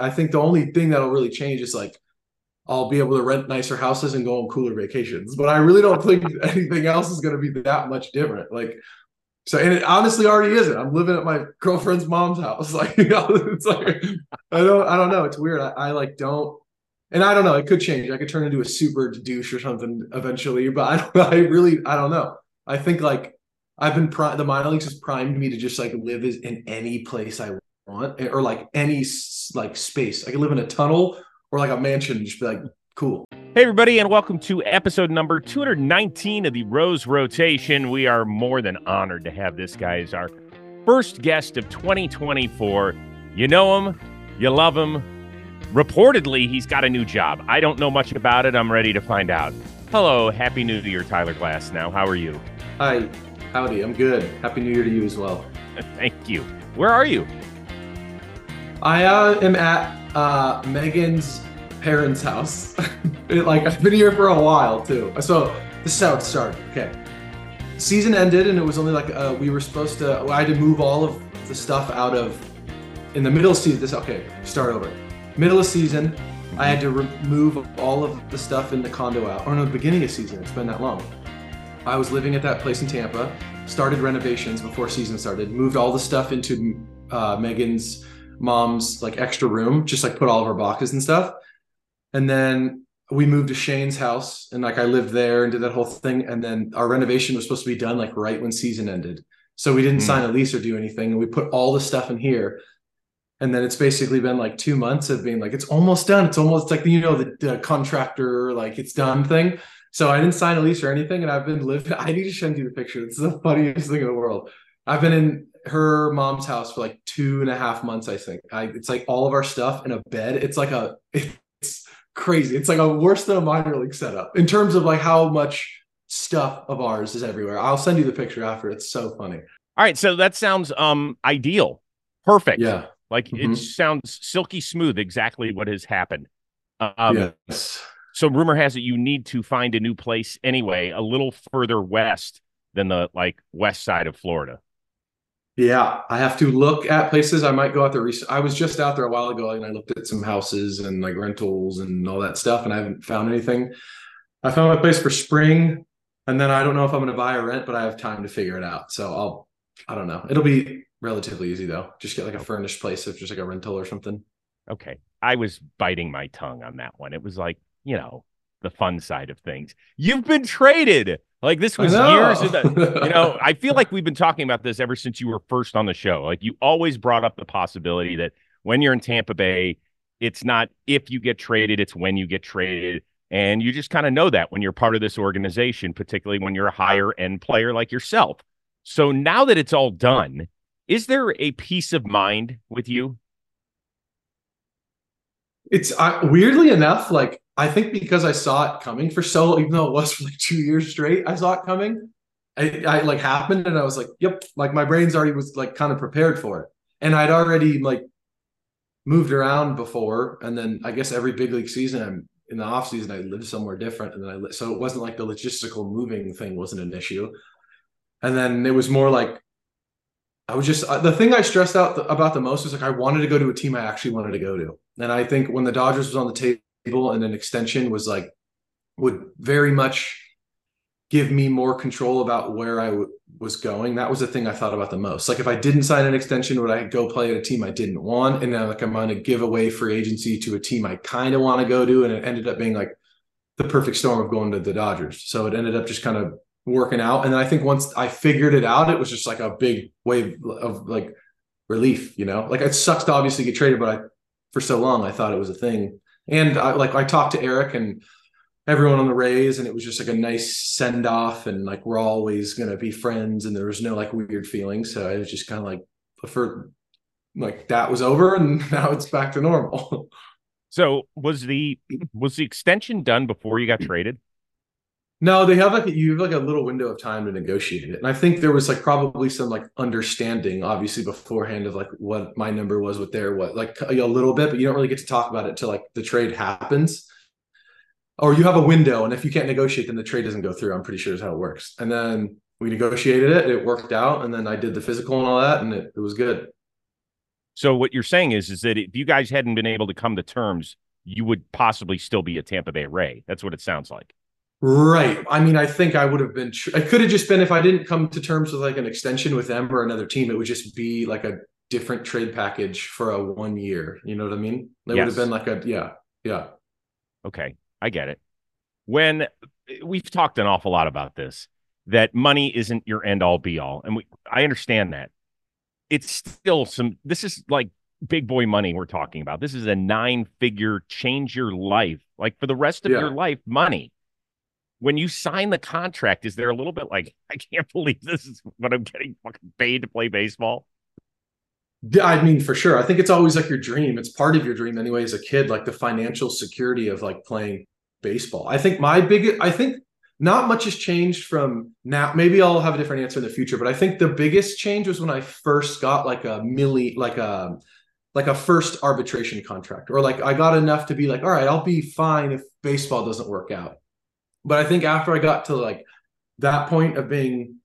I think the only thing that'll really change is like I'll be able to rent nicer houses and go on cooler vacations. But I really don't think anything else is going to be that much different. Like, so and it honestly already isn't. I'm living at my girlfriend's mom's house. Like, you know, it's like I don't, I don't know. It's weird. I, I like don't, and I don't know. It could change. I could turn into a super douche or something eventually. But I. I really, I don't know. I think like I've been pri- the minor leagues has primed me to just like live in any place I want eh, or like any like space. I could live in a tunnel or like a mansion and just be like, cool. Hey, everybody, and welcome to episode number 219 of the Rose Rotation. We are more than honored to have this guy as our first guest of 2024. You know him, you love him. Reportedly, he's got a new job. I don't know much about it. I'm ready to find out. Hello, Happy New Year, Tyler Glasnow, How are you? Hi, howdy. I'm good. Happy New Year to you as well. Thank you. Where are you? I uh, am at uh, Megan's parents' house. it, like I've been here for a while too. So this is how it started. Okay, season ended and it was only like uh, we were supposed to. I had to move all of the stuff out of in the middle of season. This okay. Start over. Middle of season, I had to remove all of the stuff in the condo out. Or no, the beginning of season. It's been that long. I was living at that place in Tampa. Started renovations before season started. Moved all the stuff into uh, Megan's mom's like extra room, just like put all of our boxes and stuff. And then we moved to Shane's house and like I lived there and did that whole thing. And then our renovation was supposed to be done like right when season ended. So we didn't mm. sign a lease or do anything. And we put all the stuff in here. And then it's basically been like two months of being like, it's almost done. It's almost like, you know, the, the contractor, like it's done thing. So I didn't sign a lease or anything. And I've been living, I need to send you the picture. It's the funniest thing in the world. I've been in her mom's house for like two and a half months, I think. I, it's like all of our stuff in a bed. It's like a, it's crazy. It's like a worse than a minor league setup in terms of like how much stuff of ours is everywhere. I'll send you the picture after. It's so funny. All right. So that sounds um ideal. Perfect. Yeah. Like mm-hmm. it sounds silky smooth, exactly what has happened. Um, yes. So rumor has it you need to find a new place anyway, a little further west than the like west side of Florida. Yeah, I have to look at places. I might go out there. I was just out there a while ago, and I looked at some houses and like rentals and all that stuff, and I haven't found anything. I found my place for spring, and then I don't know if I'm going to buy or rent, but I have time to figure it out. So I'll, I don't know. It'll be relatively easy though. Just get like a oh. furnished place, if just like a rental or something. Okay, I was biting my tongue on that one. It was like you know the fun side of things. You've been traded. Like this was years of the, you know, I feel like we've been talking about this ever since you were first on the show. Like you always brought up the possibility that when you're in Tampa Bay, it's not if you get traded, it's when you get traded. And you just kind of know that when you're part of this organization, particularly when you're a higher end player like yourself. So now that it's all done, is there a peace of mind with you? It's uh, weirdly enough, like I think because I saw it coming for so, even though it was for like two years straight, I saw it coming. I, I like happened, and I was like, "Yep!" Like my brain's already was like kind of prepared for it, and I'd already like moved around before, and then I guess every big league season, I'm in the off season, I lived somewhere different, and then I li- so it wasn't like the logistical moving thing wasn't an issue, and then it was more like I was just uh, the thing I stressed out th- about the most was like I wanted to go to a team I actually wanted to go to, and I think when the Dodgers was on the table and an extension was like would very much give me more control about where I w- was going. That was the thing I thought about the most. Like if I didn't sign an extension, would I go play at a team I didn't want? And then like I'm going to give away free agency to a team I kind of want to go to, and it ended up being like the perfect storm of going to the Dodgers. So it ended up just kind of working out. And I think once I figured it out, it was just like a big wave of like relief. You know, like it sucks to obviously get traded, but I for so long I thought it was a thing and I, like I talked to Eric and everyone on the Rays, and it was just like a nice send off, and like we're always gonna be friends, and there was no like weird feelings. So I was just kind of like for like that was over, and now it's back to normal. So was the was the extension done before you got traded? No, they have like you have like a little window of time to negotiate it, and I think there was like probably some like understanding, obviously beforehand of like what my number was with their what like a little bit, but you don't really get to talk about it till like the trade happens, or you have a window, and if you can't negotiate, then the trade doesn't go through. I'm pretty sure is how it works. And then we negotiated it, it worked out, and then I did the physical and all that, and it, it was good. So what you're saying is, is that if you guys hadn't been able to come to terms, you would possibly still be a Tampa Bay Ray. That's what it sounds like. Right. I mean, I think I would have been. Tr- it could have just been if I didn't come to terms with like an extension with them or another team. It would just be like a different trade package for a one year. You know what I mean? It yes. would have been like a yeah, yeah. Okay, I get it. When we've talked an awful lot about this, that money isn't your end all be all, and we I understand that. It's still some. This is like big boy money we're talking about. This is a nine figure change your life, like for the rest of yeah. your life, money when you sign the contract, is there a little bit like, I can't believe this is what I'm getting fucking paid to play baseball? I mean, for sure. I think it's always like your dream. It's part of your dream anyway as a kid, like the financial security of like playing baseball. I think my big, I think not much has changed from now. Maybe I'll have a different answer in the future, but I think the biggest change was when I first got like a milli, like a, like a first arbitration contract, or like I got enough to be like, all right, I'll be fine if baseball doesn't work out. But I think after I got to like that point of being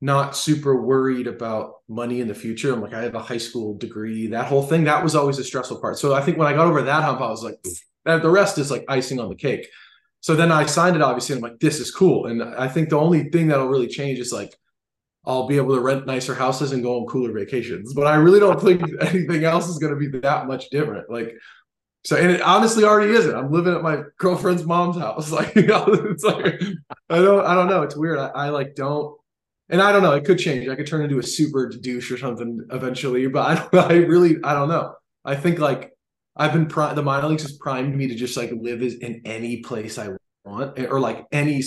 not super worried about money in the future, I'm like, I have a high school degree, that whole thing, that was always a stressful part. So I think when I got over that hump, I was like, the rest is like icing on the cake. So then I signed it, obviously, and I'm like, this is cool. And I think the only thing that'll really change is like, I'll be able to rent nicer houses and go on cooler vacations. But I really don't think anything else is going to be that much different. Like, so and it honestly already isn't. I'm living at my girlfriend's mom's house. Like, you know, it's like I don't I don't know. It's weird. I, I like don't and I don't know. It could change. I could turn into a super douche or something eventually, but I I really I don't know. I think like I've been pri- the minor leagues has primed me to just like live in any place I want eh, or like any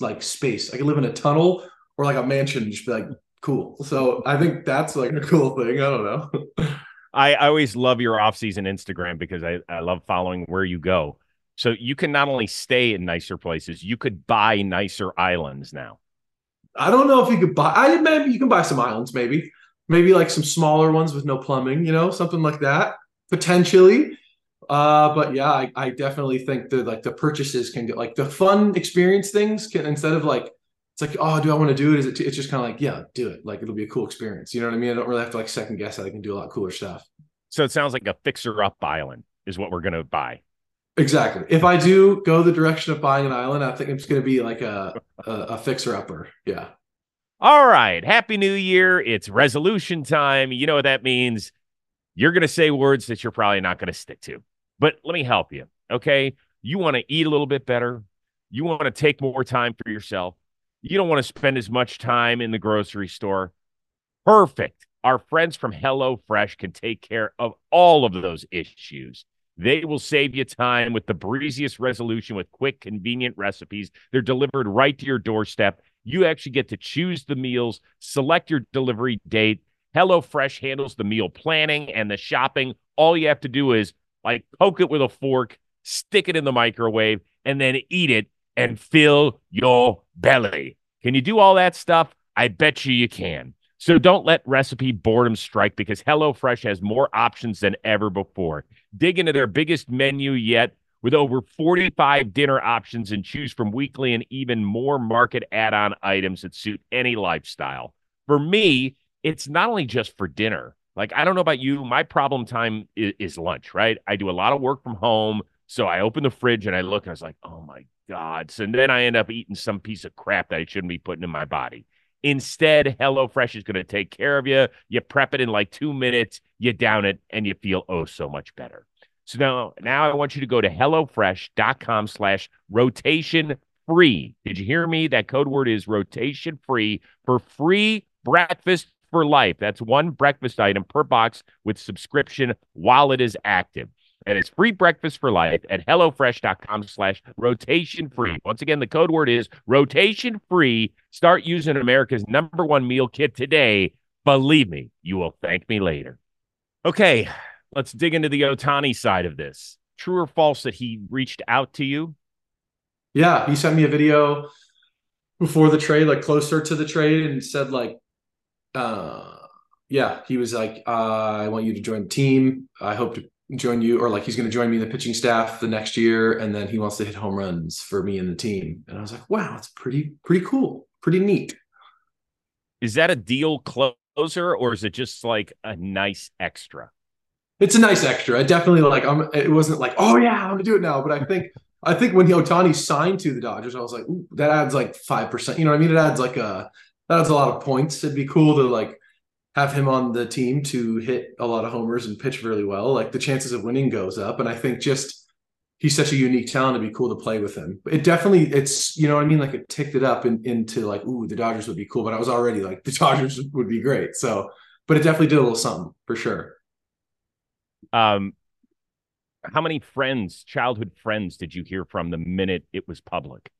like space. I could live in a tunnel or like a mansion and just be like cool. So I think that's like a cool thing. I don't know. I, I always love your off-season Instagram because I, I love following where you go. So you can not only stay in nicer places, you could buy nicer islands now. I don't know if you could buy. I maybe you can buy some islands, maybe, maybe like some smaller ones with no plumbing, you know, something like that potentially. Uh, but yeah, I, I definitely think that like the purchases can get like the fun experience things can instead of like it's like, oh, do I want to do it? Is it? T-? It's just kind of like, yeah, do it. Like it'll be a cool experience. You know what I mean? I don't really have to like second guess that I can do a lot cooler stuff. So it sounds like a fixer up island is what we're gonna buy. Exactly. If I do go the direction of buying an island, I think it's gonna be like a a, a fixer upper. Yeah. All right. Happy New Year. It's resolution time. You know what that means. You're going to say words that you're probably not going to stick to. But let me help you. Okay. You want to eat a little bit better. You want to take more time for yourself. You don't want to spend as much time in the grocery store. Perfect. Our friends from HelloFresh can take care of all of those issues. They will save you time with the breeziest resolution with quick, convenient recipes. They're delivered right to your doorstep. You actually get to choose the meals, select your delivery date. HelloFresh handles the meal planning and the shopping. All you have to do is like poke it with a fork, stick it in the microwave, and then eat it and fill your belly. Can you do all that stuff? I bet you you can. So don't let recipe boredom strike because HelloFresh has more options than ever before. Dig into their biggest menu yet with over 45 dinner options and choose from weekly and even more market add on items that suit any lifestyle. For me, it's not only just for dinner. Like, I don't know about you, my problem time is, is lunch, right? I do a lot of work from home. So I open the fridge and I look and I was like, oh my God. So then I end up eating some piece of crap that I shouldn't be putting in my body. Instead, HelloFresh is going to take care of you. You prep it in like two minutes, you down it, and you feel oh so much better. So now, now I want you to go to HelloFresh.com slash rotation free. Did you hear me? That code word is rotation free for free breakfast for life. That's one breakfast item per box with subscription while it is active and it's free breakfast for life at HelloFresh.com slash rotation free. Once again, the code word is rotation free. Start using America's number one meal kit today. Believe me, you will thank me later. Okay, let's dig into the Ohtani side of this. True or false that he reached out to you? Yeah, he sent me a video before the trade, like closer to the trade, and said like, uh, yeah, he was like, uh, I want you to join the team. I hope to join you or like he's going to join me in the pitching staff the next year and then he wants to hit home runs for me and the team and i was like wow it's pretty pretty cool pretty neat is that a deal closer or is it just like a nice extra it's a nice extra. i definitely like I'm. It wasn't like oh yeah I'm gonna do it now, but I think I think when Ohtani signed to the Dodgers, I was like that adds like five percent. You know what I mean? It adds like a that adds a lot of points. It'd be cool to like have him on the team to hit a lot of homers and pitch really well. Like the chances of winning goes up, and I think just he's such a unique talent. It'd be cool to play with him. It definitely, it's you know what I mean. Like it ticked it up in, into like, ooh, the Dodgers would be cool. But I was already like, the Dodgers would be great. So, but it definitely did a little something for sure. Um, how many friends, childhood friends, did you hear from the minute it was public?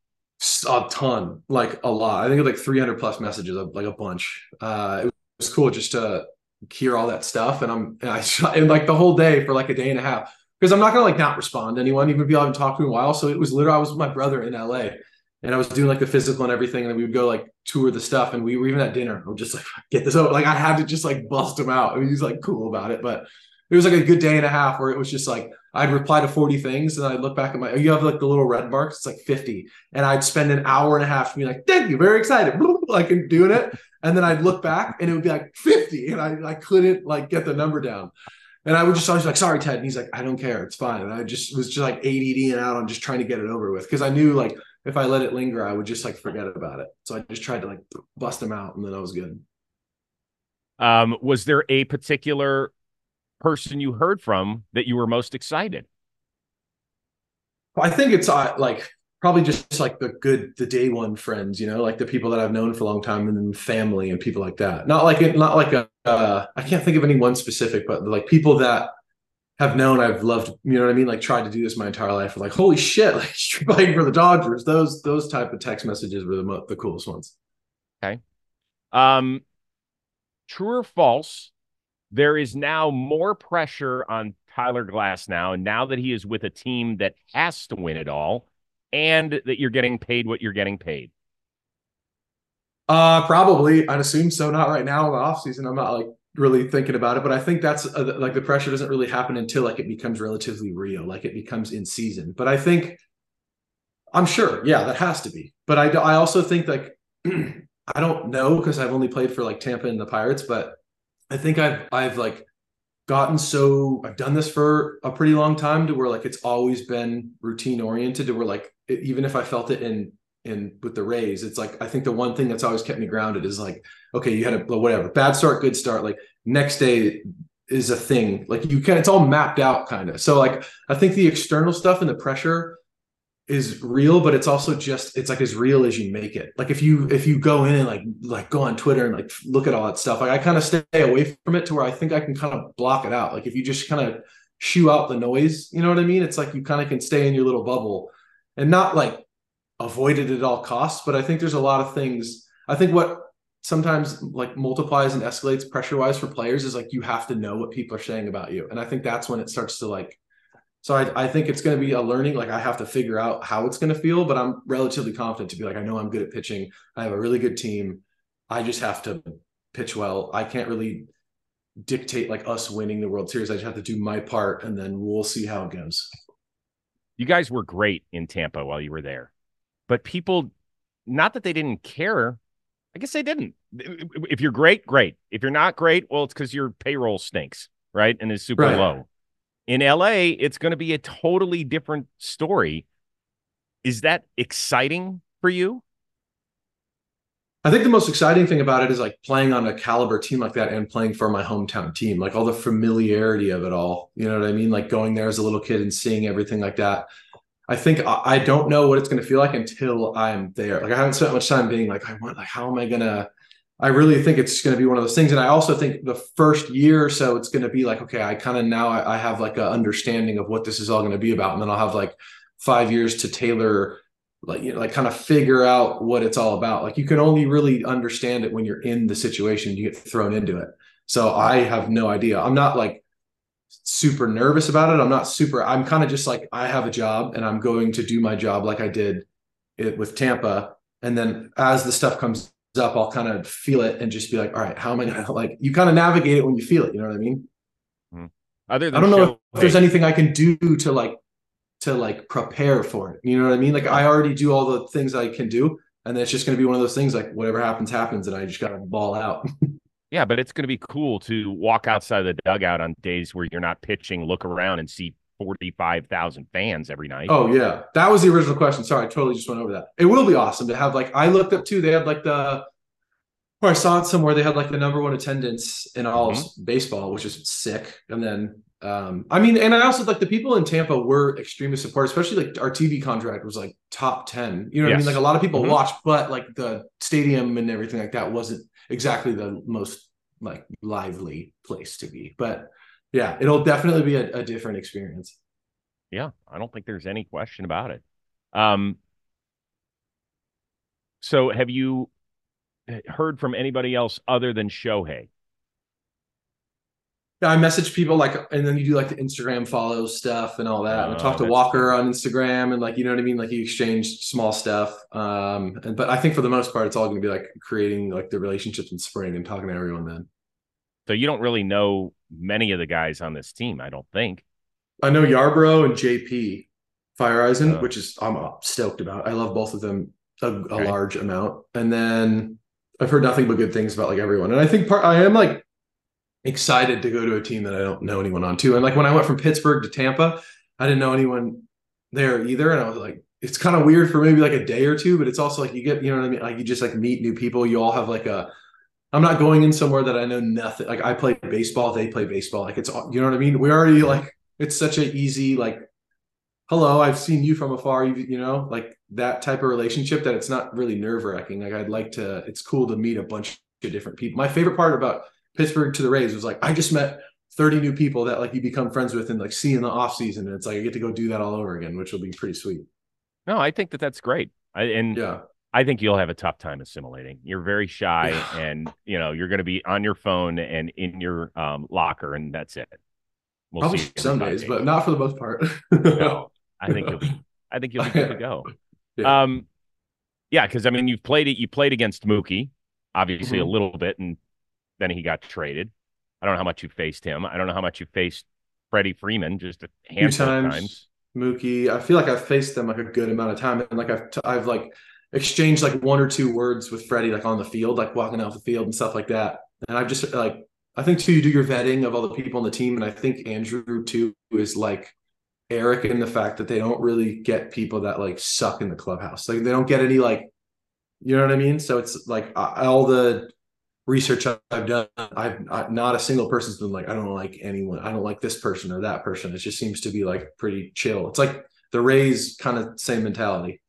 A ton, like a lot. I think like 300 plus messages, like a bunch. Uh, it was cool just to hear all that stuff. And I'm, and I, and like the whole day for like a day and a half, because I'm not gonna like not respond to anyone, even if you haven't talked to in a while. So it was literally I was with my brother in LA, and I was doing like the physical and everything, and we would go like tour the stuff, and we were even at dinner. I'm just like get this over. Like I had to just like bust him out. I mean, he's like cool about it, but it was like a good day and a half where it was just like I'd reply to 40 things and I'd look back at my you have like the little red marks, it's like 50. And I'd spend an hour and a half being like, thank you, very excited, like doing it. And then I'd look back and it would be like 50. And I, I couldn't like get the number down. And I would just always like, sorry, Ted. And he's like, I don't care. It's fine. And I just was just like ADD and out on just trying to get it over with. Cause I knew like if I let it linger, I would just like forget about it. So I just tried to like bust them out and then I was good. Um, was there a particular person you heard from that you were most excited? I think it's uh, like probably just like the good, the day one friends, you know, like the people that I've known for a long time and then family and people like that. Not like it, not like a, uh, I can't think of any one specific, but like people that have known I've loved, you know what I mean? Like tried to do this my entire life. Like, holy shit, like playing for the Dodgers. Those, those type of text messages were the, mo- the coolest ones. Okay. Um, true or false? there is now more pressure on Tyler Glasnow. And now that he is with a team that has to win it all, and that you're getting paid what you're getting paid. Uh, probably. I'd assume so. Not right now in the off season. I'm not like really thinking about it, but I think that's uh, like the pressure doesn't really happen until like it becomes relatively real, like it becomes in season. But I think I'm sure, yeah, that has to be. But I I also think like I don't know because I've only played for like Tampa and the Pirates, but I think I've I've like gotten so I've done this for a pretty long time to where like it's always been routine oriented to where like it, even if I felt it in in with the Rays, it's like I think the one thing that's always kept me grounded is like okay, you had a whatever bad start, good start. Like next day is a thing. Like you can, it's all mapped out kind of. So like I think the external stuff and the pressure is real, but it's also just it's like as real as you make it. Like if you if you go in and like like go on Twitter and like look at all that stuff, like I kind of stay away from it to where I think I can kind of block it out. Like if you just kind of shoo out the noise, you know what I mean? It's like you kind of can stay in your little bubble and not like avoid it at all costs. But I think there's a lot of things. I think what sometimes like multiplies and escalates pressure wise for players is like you have to know what people are saying about you. And I think that's when it starts to like so I, I think it's going to be a learning. Like I have to figure out how it's going to feel, but I'm relatively confident to be like, I know I'm good at pitching. I have a really good team. I just have to pitch well. I can't really dictate like us winning the World Series. I just have to do my part, and then we'll see how it goes. You guys were great in Tampa while you were there, but people, not that they didn't care. I guess they didn't. If you're great, great. If you're not great, well, it's because your payroll stinks, right? And is super right. low. In LA, it's going to be a totally different story. Is that exciting for you? I think the most exciting thing about it is like playing on a caliber team like that and playing for my hometown team, like all the familiarity of it all. You know what I mean? Like going there as a little kid and seeing everything like that. I think uh, I don't know what it's going to feel like until I'm there. Like I haven't spent much time being like, I want, like, how am I going to I really think it's going to be one of those things. And I also think the first year or so, it's going to be like, okay, I kind of now I, I, have like an understanding of what this is all going to be about. And then I'll have like five years to tailor, like, you know, like kind of figure out what it's all about. Like you can only really understand it when you're in the situation, you get thrown into it. So I have no idea. I'm not like super nervous about it. I'm not super, I'm kind of just like, I have a job and I'm going to do my job like I did it with Tampa. And then as the stuff comes up, I'll kind of feel it and just be like, all right, how am I gonna like you kind of navigate it when you feel it, you know what I mean? Mm-hmm. Other than I don't know if there's anything I can do to like to like prepare for it. You know what I mean? Like I already do all the things I can do, and then it's just gonna be one of those things like whatever happens, happens, and I just gotta ball out. Yeah, but it's going to be cool to walk outside the dugout on days where you're not pitching, look around and see 45,000 fans every night. Oh yeah. That was the original question. Sorry, I totally just went over that. It will be awesome to have like I looked up too. They had like the or I saw it somewhere they had like the number one attendance in all mm-hmm. baseball, which is sick. And then um I mean, and I also like the people in Tampa were extremely supportive, especially like our TV contract was like top 10. You know what yes. I mean? Like a lot of people mm-hmm. watched, but like the stadium and everything like that wasn't exactly the most like lively place to be. But yeah, it'll definitely be a, a different experience. Yeah, I don't think there's any question about it. Um, so have you heard from anybody else other than Shohei? Yeah, I message people like, and then you do like the Instagram follow stuff and all that. and I talked to oh, Walker on Instagram, and like, you know what I mean? Like, you exchange small stuff. Um, and but I think for the most part, it's all going to be like creating like the relationships in spring and talking to everyone then. So you don't really know many of the guys on this team, I don't think. I know Yarbrough and JP Feyereisen, uh, which is I'm stoked about. I love both of them a, okay. a large amount, and then I've heard nothing but good things about like everyone. And I think part I am like excited to go to a team that I don't know anyone on too. And like when I went from Pittsburgh to Tampa, I didn't know anyone there either. And I was like, it's kind of weird for maybe like a day or two, but it's also like you get, you know what I mean? Like you just like meet new people. You all have like a, I'm not going in somewhere that I know nothing. Like I play baseball, they play baseball. Like it's, you know what I mean? We already like, it's such an easy, like, hello, I've seen you from afar, you, you know, like that type of relationship that it's not really nerve wracking. Like I'd like to, it's cool to meet a bunch of different people. My favorite part about Pittsburgh to the Rays was like I just met 30 new people that like you become friends with and like see in the off season and it's like I get to go do that all over again which will be pretty sweet. No, I think that that's great. I, and yeah. I think you'll have a tough time assimilating. You're very shy and you know, you're going to be on your phone and in your um, locker and that's it. We'll Probably see some days, but not for the most part. no, I think you'll be I think you'll be good to go. Yeah. Um yeah, because I mean you've played it you played against Mookie, obviously mm-hmm. a little bit and then he got traded. I don't know how much you faced him. I don't know how much you faced Freddie Freeman, just a handful times, of times. Mookie, I feel like I've faced them like a good amount of time, and like I've t- I've like exchanged like one or two words with Freddie, like on the field, like walking out the field and stuff like that. And I've just like I think too, you do your vetting of all the people on the team, and I think Andrew too is like Eric in the fact that they don't really get people that like suck in the clubhouse. Like they don't get any like, you know what I mean? So it's like all the research I've done, I've I, not a single person's been like, I don't like anyone. I don't like this person or that person. It just seems to be like pretty chill. It's like the Rays kind of same mentality.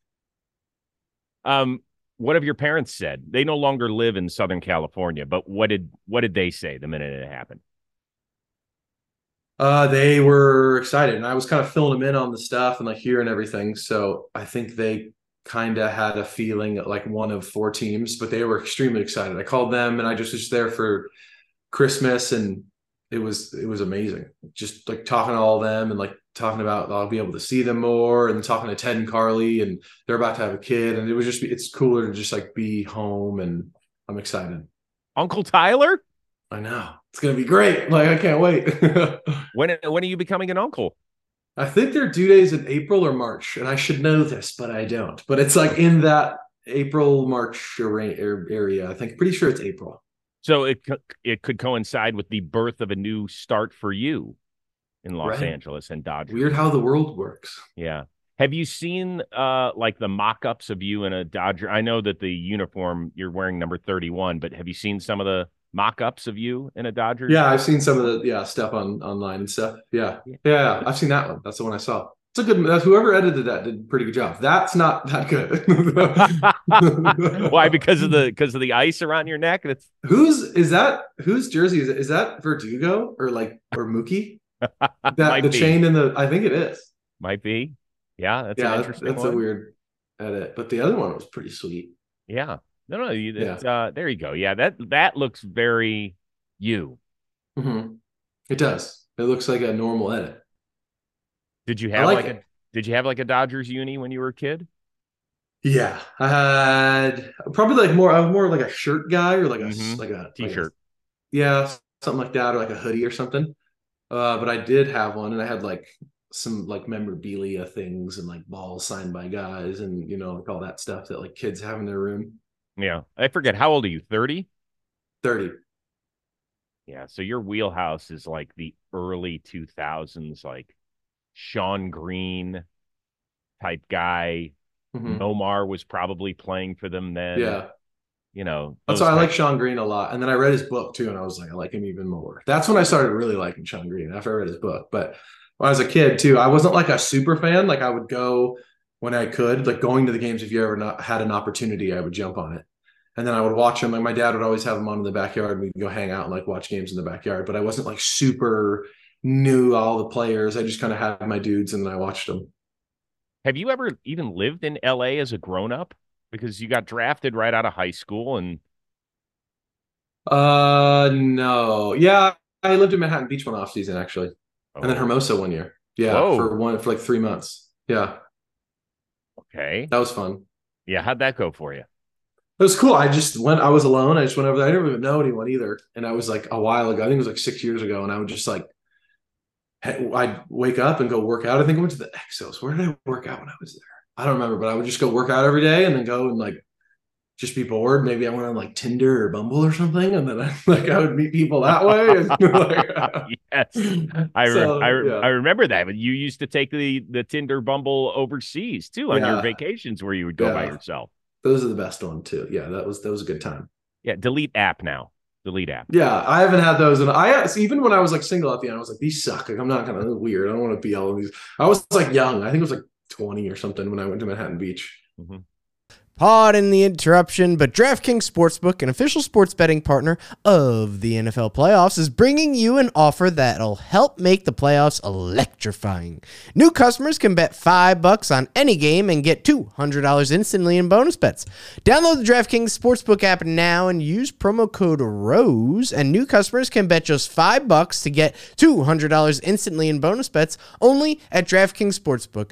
Um, what have your parents said? They no longer live in Southern California, but what did what did they say the minute it happened? Uh, they were excited, and I was kind of filling them in on the stuff and like hearing everything. So I think they kind of had a feeling like one of four teams, but they were extremely excited. I called them and I just was there for Christmas and it was it was amazing. Just like talking to all of them and like talking about I'll be able to see them more and talking to Ted and Carly and they're about to have a kid and it was just it's cooler to just like be home and I'm excited. Uncle Tyler? I know. It's gonna be great. Like I can't wait. when when are you becoming an uncle? I think their due days in April or March, and I should know this, but I don't. But it's like in that April March area. I think pretty sure it's April. So it it could coincide with the birth of a new start for you in Los right. Angeles and Dodgers. Weird how the world works. Yeah. Have you seen uh like the mock-ups of you in a Dodger? I know that the uniform you're wearing number 31, but have you seen some of the mock-ups of you in a Dodger? Yeah, I've seen some of the yeah stuff on online and stuff. Yeah. yeah, yeah, I've seen that one. That's the one I saw. It's a good. Whoever edited that did a pretty good job. That's not that good. Why? Because of the because of the ice around your neck. That's who's is that? Whose jersey is it? Is that Verdugo or like or Mookie? That the be. chain in the. I think it is. Might be. Yeah, that's yeah. That's, that's a weird edit, but the other one was pretty sweet. Yeah, no, no, you, yeah. Uh, there you go. Yeah, that that looks very you. Mm-hmm. It does. It looks like a normal edit. Did you have like, like a Did you have like a Dodgers uni when you were a kid? Yeah, I had probably like more. I was more like a shirt guy or like a mm-hmm. like a t-shirt. Like a, yeah, something like that, or like a hoodie or something. Uh, but I did have one, and I had like some like memorabilia things and like balls signed by guys, and you know like all that stuff that like kids have in their room. Yeah. I forget. How old are you? 30? 30. Yeah. So your wheelhouse is like the early 2000s, like Shawn Green type guy. Mm-hmm. Nomar was probably playing for them then. Yeah. You know, that's why I like Shawn Green a lot. And then I read his book too, and I was like, I like him even more. That's when I started really liking Shawn Green after I read his book. But when I was a kid too, I wasn't like a super fan. Like I would go when I could, like going to the games. If you ever not had an opportunity, I would jump on it. And then I would watch them. Like my dad would always have them on in the backyard. We'd go hang out and like watch games in the backyard. But I wasn't like super knew all the players. I just kind of had my dudes and I watched them. Have you ever even lived in LA as a grown up? Because you got drafted right out of high school and uh no. Yeah, I lived in Manhattan Beach one off season actually. Oh. And then oh. Hermosa one year. Yeah, Whoa. for one for like 3 months. Yeah. Okay. That was fun. Yeah, how'd that go for you? It was cool. I just went. I was alone. I just went over there. I didn't even know anyone either. And I was like a while ago. I think it was like six years ago. And I would just like I'd wake up and go work out. I think I went to the Exos. Where did I work out when I was there? I don't remember, but I would just go work out every day and then go and like just be bored. Maybe I went on like Tinder or Bumble or something, and then I, like I would meet people that way. Yes, I re- so, I, re- yeah. I remember that. But you used to take the the Tinder Bumble overseas too on yeah. your vacations where you would go yeah. by yourself. Those are the best one too. Yeah, that was that was a good time. Yeah, delete app now delete app. Yeah, I haven't had those, and I even when I was like single at the end, I was like, these suck. Like, I'm not gonna weird. I don't want to be all of these. I was like young. I think it was like 20 or something when I went to Manhattan Beach. Mm-hmm. Pardon the interruption, but DraftKings Sportsbook, an official sports betting partner of the NFL playoffs, is bringing you an offer that'll help make the playoffs electrifying. New customers can bet 5 bucks on any game and get $200 instantly in bonus bets. Download the DraftKings Sportsbook app now and use promo code ROSE, and new customers can bet just 5 bucks to get $200 instantly in bonus bets only at DraftKings Sportsbook.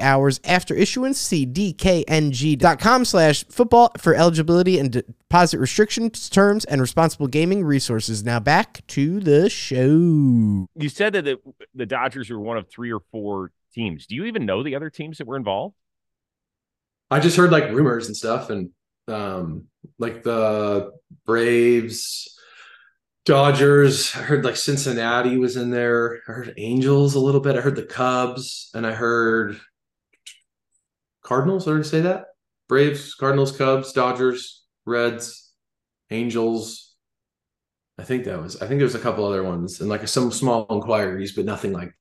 hours after issuance. See dkng.com slash football for eligibility and deposit restrictions, terms, and responsible gaming resources. Now back to the show. You said that the, the Dodgers were one of three or four teams. Do you even know the other teams that were involved? I just heard like rumors and stuff, and um, like the Braves, Dodgers. I heard like Cincinnati was in there. I heard Angels a little bit. I heard the Cubs, and I heard Cardinals. Or to say that Braves, Cardinals, Cubs, Dodgers, Reds, Angels. I think that was. I think there was a couple other ones and like some small inquiries, but nothing like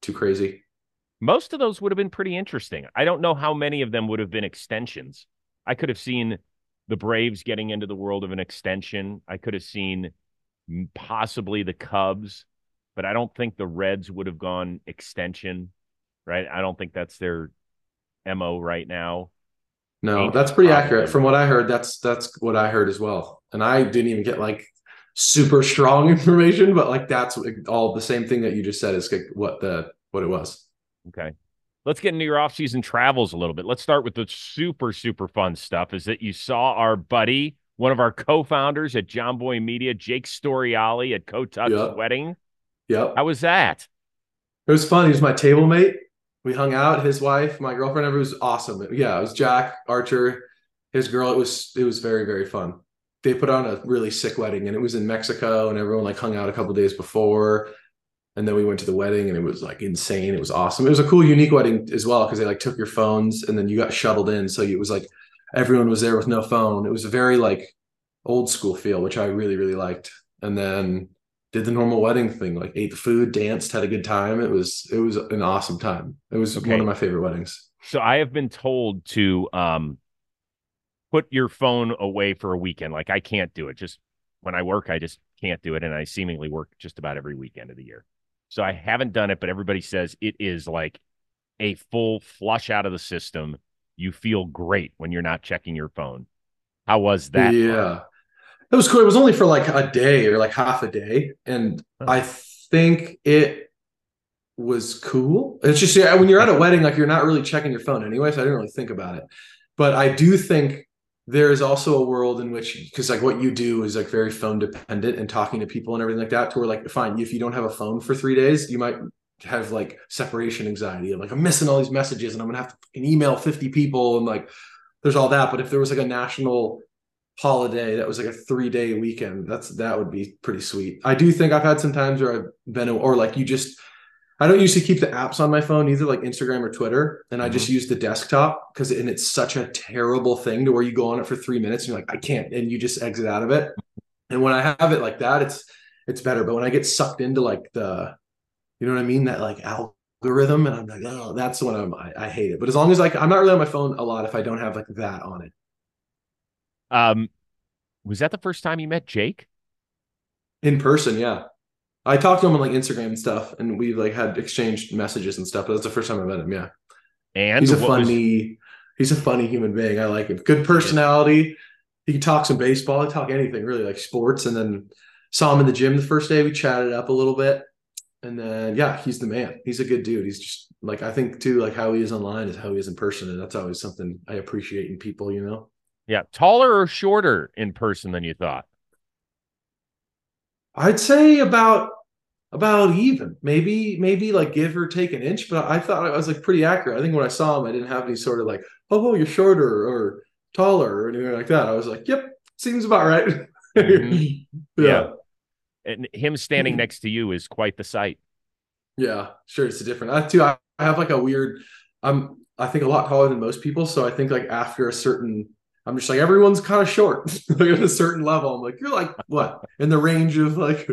too crazy. Most of those would have been pretty interesting. I don't know how many of them would have been extensions. I could have seen the Braves getting into the world of an extension. I could have seen possibly the Cubs, but I don't think the Reds would have gone extension, right? I don't think that's their mo right now. No, that's pretty accurate. From what I heard, that's that's what I heard as well. And I didn't even get like super strong information, but like that's all the same thing that you just said is what the what it was. Okay. Let's get into your off-season travels a little bit. Let's start with the super super fun stuff. Is that you saw our buddy, one of our co-founders at Jomboy Media, Jake Storiale at Kotut's yep. wedding. Yep. How was that? It was fun. He was my table mate we hung out. His wife, my girlfriend, it was awesome. Yeah, it was Jack Archer, his girl. It was it was very very fun. They put on a really sick wedding, and it was in Mexico, and everyone like hung out a couple days before, and then we went to the wedding, and it was like insane. It was awesome. It was a cool, unique wedding as well because they like took your phones, and then you got shuttled in, so it was like everyone was there with no phone. It was a very like old school feel, which I really really liked. And then did the normal wedding thing, like ate the food, danced, had a good time. It was it was an awesome time. It was okay. one of my favorite weddings. So I have been told to um put your phone away for a weekend. Like I can't do it. Just when I work, I just can't do it. And I seemingly work just about every weekend of the year. So I haven't done it, but everybody says it is like a full flush out of the system. You feel great when you're not checking your phone. How was that? Yeah. It was cool. It was only for like a day or like half a day, and Oh. I think it was cool. It's just yeah, when you're at a wedding, like you're not really checking your phone anyway, so I didn't really think about it. But I do think there is also a world in which because like what you do is like very phone dependent and talking to people and everything like that to where like fine if you don't have a phone for three days you might have like separation anxiety and like i'm missing all these messages and i'm gonna have to email 50 people and like there's all that but if there was like a national holiday that was like a three day weekend that's that would be pretty sweet i do think i've had some times where i've been or like you just I don't usually keep the apps on my phone either, like Instagram or Twitter, and I just mm-hmm. use the desktop because and it's such a terrible thing to where you go on it for three minutes and you're like, I can't, and you just exit out of it. Mm-hmm. And when I have it like that, it's it's better. But when I get sucked into like the, you know what I mean, that like algorithm, and I'm like, oh, that's when I'm I, I hate it. But as long as like I'm not really on my phone a lot if I don't have like that on it. Um, was that the first time you met Jake? In person, yeah. I talked to him on like Instagram and stuff, and we've like had exchanged messages and stuff. But that's the first time I met him. Yeah. And he's a what was- funny he's a funny human being i like him good personality he can talk some baseball he talk anything really like sports and then saw him in the gym the first day we chatted up a little bit and then yeah he's the man he's a good dude he's just like i think too like how he is online is how he is in person and that's always something i appreciate in people you know yeah, taller or shorter in person than you thought? i'd say about about even maybe maybe like give or take an inch but i thought i was like pretty accurate i think when i saw him i didn't have any sort of like oh, oh you're shorter or taller or anything like that i was like yep seems about right Mhm. yeah. Yeah. And him standing Mhm. next to you is quite the sight. yeah sure it's a different i too i I have like a weird i'm i think a lot taller than most people so i think like after a certain i'm just like everyone's kind of short like at a certain level i'm like you're like what in the range of like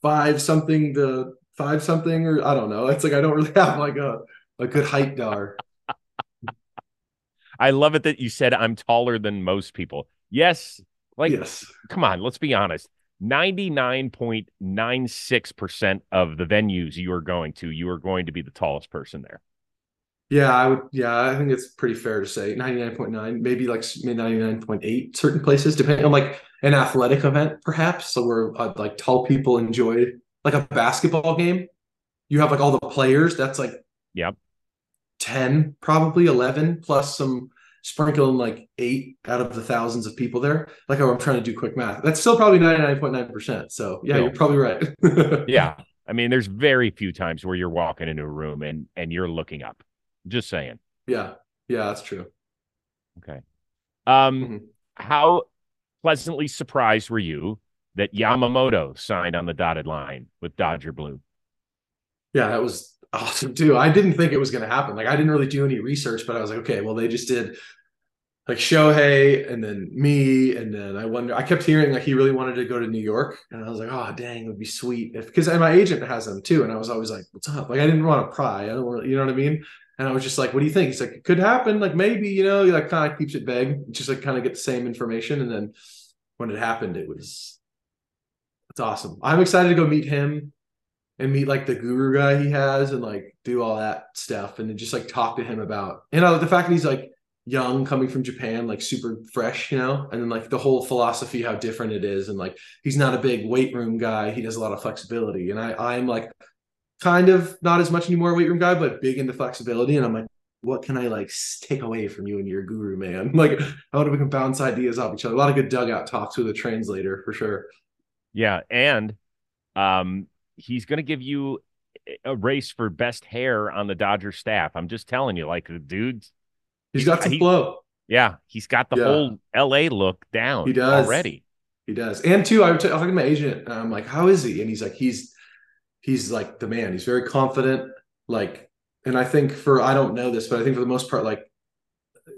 five something to five something or i don't know it's like i don't really have like a a good height dar I love it that you said I'm taller than most people. Yes, like yes come on, let's be honest. 99.96% of the venues you are going to, you are going to be the tallest person there. Yeah i would yeah i think it's pretty fair to say 99.9 maybe like maybe 99.8 certain places depending on like an athletic event perhaps so where uh, like tall people enjoy like a basketball game you have like all the players that's like Yep. 10 probably 11 plus some sprinkling like eight out of the thousands of people there like oh, i'm trying to do quick math that's still probably 99.9% so yeah No. you're probably right Yeah. I mean, there's very few times where you're walking into a room and and you're looking up. Just saying. yeah yeah that's true Okay. Um, Mhm. how pleasantly surprised were you that Yamamoto signed on the dotted line with Dodger Blue? Yeah, that was awesome too. I didn't think it was going to happen. Like I didn't really do any research, but I was like, okay, well they just did like Shohei and then me and then I wonder. I kept hearing like he really wanted to go to New York, and I was like, oh dang, it would be sweet if because my agent has them too, and I was always like, what's up? Like I didn't want to pry. I don't want, you know what I mean? And I was just like, what do you think? He's like, it could happen. Like maybe you know, like kind of keeps it vague, just like kind of get the same information, and then when it happened, it was it's awesome. I'm excited to go meet him and meet like the guru guy he has and like do all that stuff and then just like talk to him about you know the fact that he's like young coming from Japan like super fresh you know and then like the whole philosophy how different it is and like he's not a big weight room guy he does a lot of flexibility and I I'm like kind of not as much anymore weight room guy but big into flexibility and I'm like what can I like take away from you and your guru man like how to we can bounce ideas off each other a lot of good dugout talks with a translator for sure Yeah, and um, he's going to give you a race for best hair on the Dodger staff. I'm just telling you, like the dude. he's got some he- flow Yeah, he's got the Yeah. whole L.A. look down. He does. already. He does. And two, I was talking to my agent and I'm like, how is he? And he's like, he's he's like the man. He's very confident. Like, and I think for I don't know this, but I think for the most part, like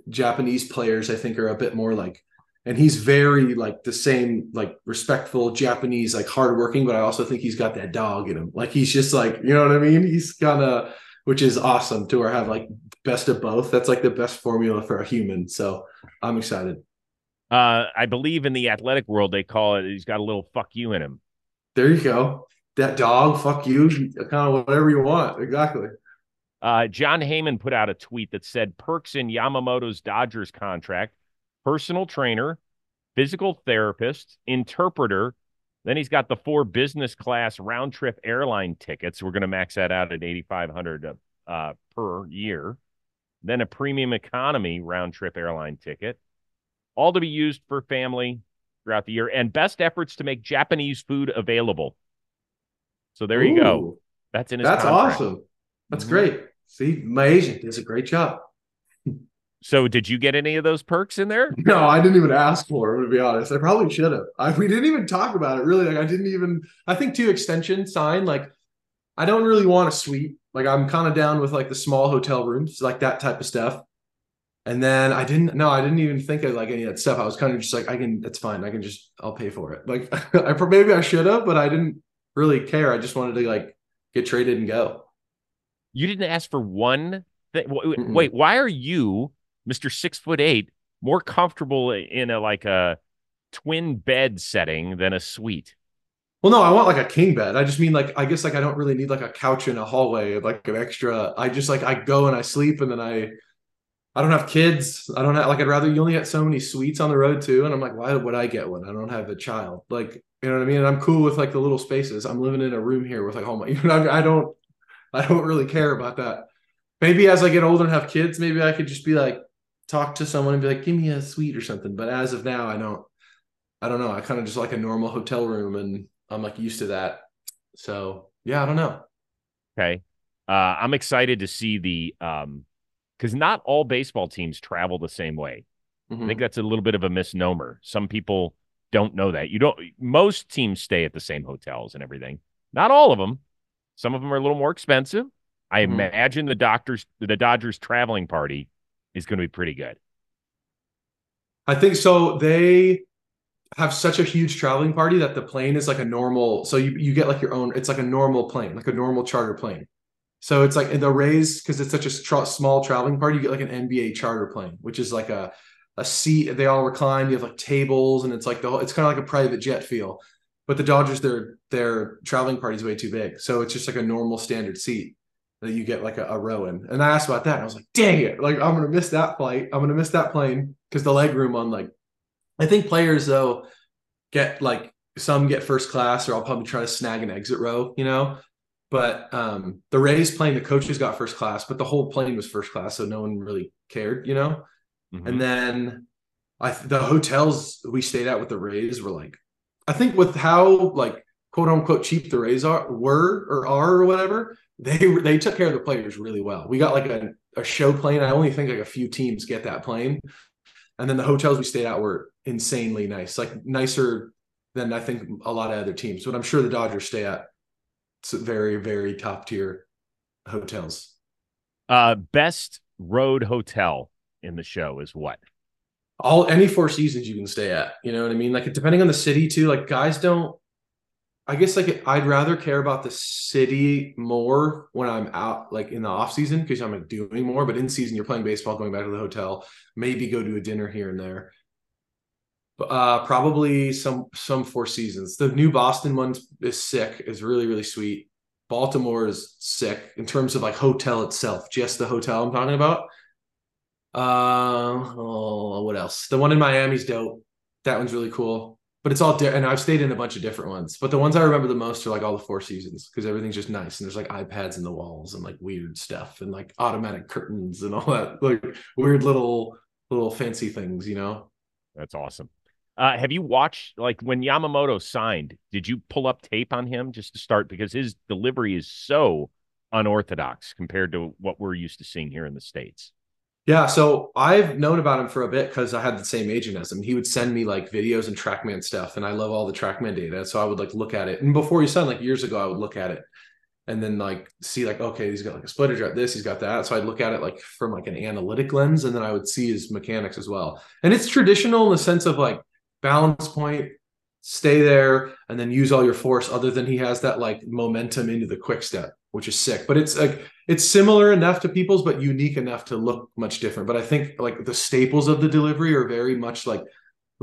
Japanese players, I think are a bit more like and he's very like the same, like respectful Japanese, like hardworking, but I also think he's got that dog in him. Like he's just like, you know what I mean? He's kinda which is awesome to have like best of both. That's like the best formula for a human. So I'm excited. Uh, I believe in the athletic world they call it. He's got a little fuck you in him. There you go. That dog, fuck you, kind of whatever you want. Exactly. Uh, Jon Heyman put out a tweet that said perks in Yamamoto's Dodgers contract: personal trainer, physical therapist, interpreter. Then he's got the four business class round trip airline tickets. We're going to max that out at 8500 uh, per year. Then a premium economy round trip airline ticket, all to be used for family throughout the year, and best efforts to make Japanese food available. So there you go. That's in his. That's contract. awesome. That's mm-hmm. great. See, my agent does a great job. So, did you get any of those perks in there? No, I didn't even ask for them. To be honest, I probably should have. I, we didn't even talk about it. Really, like I didn't even. I think two extension sign. Like, I don't really want a suite. Like, I'm kind of down with like the small hotel rooms, like that type of stuff. And then I didn't. No, I didn't even think of like any of that stuff. I was kind of just like, I can. It's fine. I can just. I'll pay for it. Like, I maybe I should have, but I didn't really care. I just wanted to like get traded and go. You didn't ask for one thing. Wait, why are you, Mister Six Foot Eight, more comfortable in a like a twin bed setting than a suite? Well, no, I want like a king bed. I just mean like I guess like I don't really need like a couch in a hallway, like an extra. I just like I go and I sleep and then I I don't have kids. I don't have like I'd rather you only get so many suites on the road too. And I'm like, why would I get one? I don't have a child. Like you know what I mean? And I'm cool with like the little spaces. I'm living in a room here with like all my, you know, I don't, I don't really care about that. Maybe as I get older and have kids, maybe I could just be like, talk to someone and be like, give me a suite or something. But as of now, I don't, I don't know. I kind of just like a normal hotel room and I'm like used to that. So yeah, I don't know. Okay. Uh, I'm excited to see the, um, because not all baseball teams travel the same way. Mm-hmm. I think that's a little bit of a misnomer. Some people don't know that. You don't. Most teams stay at the same hotels and everything. Not all of them. Some of them are a little more expensive. I mm-hmm. imagine the doctors, the Dodgers traveling party is going to be pretty good. I think so. They have such a huge traveling party that the plane is like a normal. So you, you get like your own. It's like a normal plane, like a normal charter plane. So it's like in the Rays because it's such a tra- small traveling party. You get like an NBA charter plane, which is like a a seat. They all recline. You have like tables, and it's like the whole, it's kind of like a private jet feel. But the Dodgers, their their traveling party is way too big, so it's just like a normal standard seat that you get like a, a row in. And I asked about that, and I was like, "Dang it! Like I'm gonna miss that flight. I'm gonna miss that plane because the leg room on like, I think players though get like some get first class, or I'll probably try to snag an exit row, you know. But um the Rays plane, the coaches got first class, but the whole plane was first class, so no one really cared, you know. Mm-hmm. And then I the hotels we stayed at with the Rays were like, I think with how like quote unquote cheap the Rays are were or are or whatever, they they took care of the players really well. We got like a, a show plane. I only think like a few teams get that plane. And then the hotels we stayed at were insanely nice, like nicer than I think a lot of other teams. But I'm sure the Dodgers stay at very, very top tier hotels. Uh, best road hotel in the show is what? All any four seasons you can stay at. You know what I mean? Like depending on the city too. Like guys don't. I guess like I'd rather care about the city more when I'm out like in the off season because I'm like doing more. But in season you're playing baseball, going back to the hotel, maybe go to a dinner here and there. Uh, probably some some four seasons. The new Boston one is sick. is really really sweet. Baltimore is sick in terms of like hotel itself, just the hotel I'm talking about. Uh, oh, what else? The one in Miami's dope. That one's really cool. But it's all different. And I've stayed in a bunch of different ones. But the ones I remember the most are like all the four seasons because everything's just nice. And there's like iPads in the walls and like weird stuff and like automatic curtains and all that like weird little little fancy things, you know? That's awesome. Uh, have you watched like when Yamamoto signed? Did you pull up tape on him just to start because his delivery is so unorthodox compared to what we're used to seeing here in the states? Yeah, so I've known about him for a bit because I had the same agent as him. He would send me like videos and TrackMan stuff, and I love all the TrackMan data. So I would like look at it. And before he signed, like years ago, I would look at it and then like see like okay, he's got like a splitter drop this, he's got that. So I'd look at it like from like an analytic lens, and then I would see his mechanics as well. And it's traditional in the sense of like balance point, stay there, and then use all your force. Other than he has that like momentum into the quick step which is sick. But it's like it's similar enough to people's, but unique enough to look much different. But I think like the staples of the delivery are very much like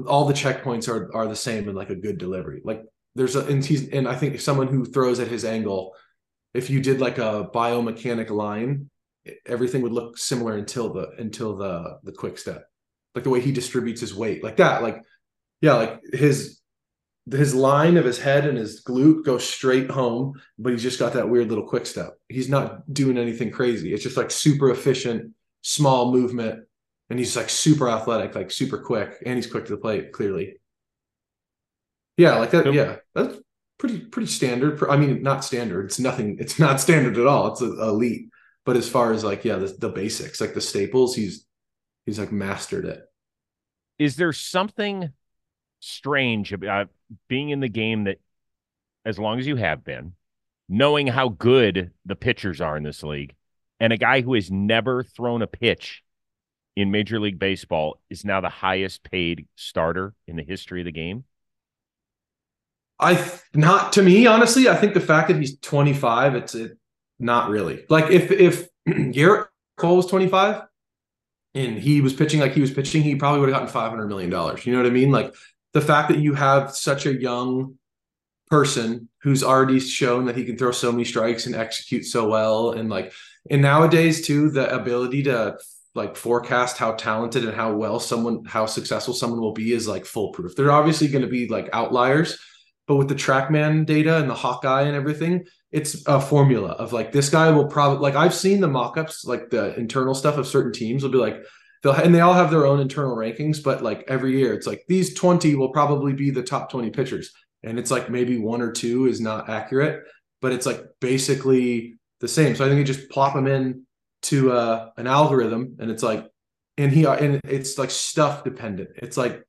all the checkpoints are are the same in like a good delivery. Like there's a and he's and I think someone who throws at his angle, if you did like a biomechanic line, everything would look similar until the until the the quick step. Like the way he distributes his weight, like that. Like yeah, like his his line of his head and his glute go straight home, but he's just got that weird little quick step. He's not doing anything crazy. It's just like super efficient, small movement, and he's like super athletic, like super quick, and he's quick to the plate, clearly. Yeah, like that. Yeah, that's pretty pretty standard. I mean, not standard. It's nothing. It's not standard at all. It's elite. But as far as like yeah, the, the basics, like the staples, he's he's like mastered it. Is there something strange about being in the game that, as long as you have been, knowing how good the pitchers are in this league, and a guy who has never thrown a pitch in Major League Baseball is now the highest paid starter in the history of the game? I not to me honestly. I think the fact that he's 25, it's it, not really like if if Gerrit Cole was 25 and he was pitching like he was pitching, he probably would have gotten 500 million dollars. You know what I mean? Like the fact that you have such a young person who's already shown that he can throw so many strikes and execute so well and like and nowadays too the ability to like forecast how talented and how well someone how successful someone will be is like foolproof. They're obviously going to be like outliers but with the trackman data and the hawkeye and everything it's a formula of like this guy will probably like i've seen the mock-ups like the internal stuff of certain teams will be like they'll and they all have their own internal rankings, but like every year it's like these 20 will probably be the top 20 pitchers. And it's like maybe one or two is not accurate, but it's like basically the same. So I think you just plop them in to uh, an algorithm and it's like and he and it's like stuff dependent. It's like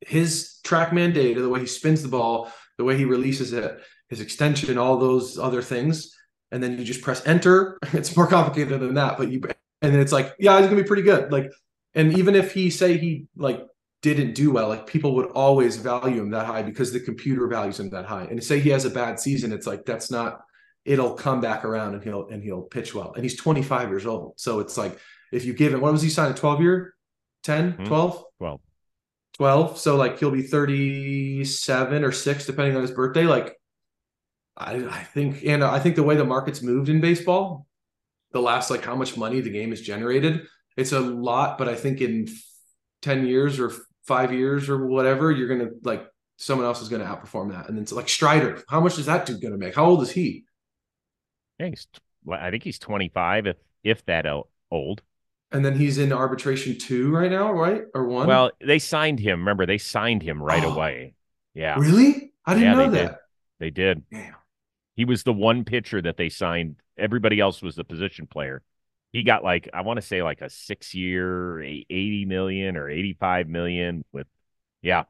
his trackman data, the way he spins the ball, the way he releases it, his extension, all those other things. And then you just press enter. It's more complicated than that, but you and it's like, yeah, he's gonna be pretty good. Like, and even if he say he like didn't do well, like people would always value him that high because the computer values him that high. And say he has a bad season, it's like that's not. It'll come back around and he'll and he'll pitch well. And he's 25 years old, so it's like if you give him what was he signed a 12 year, 10, mm-hmm. 12, 12, 12. So like he'll be 37 or six depending on his birthday. Like I, I think, and I think the way the market's moved in baseball, the last like how much money the game has generated. It's a lot, but I think in 10 years or five years or whatever, you're gonna like someone else is gonna outperform that. And then it's like Strider, how much is that dude gonna make? How old is he? Yeah, he's I think he's 25, if if that old. And then he's in arbitration two right now, right? Or one? Well, they signed him. Remember, they signed him right oh, away. Yeah. Really? I didn't yeah, know they that. Did. They did. Damn. He was the one pitcher that they signed Everybody else was the position player. He got like I want to say like a six year, eighty million or eighty five million with, yeah,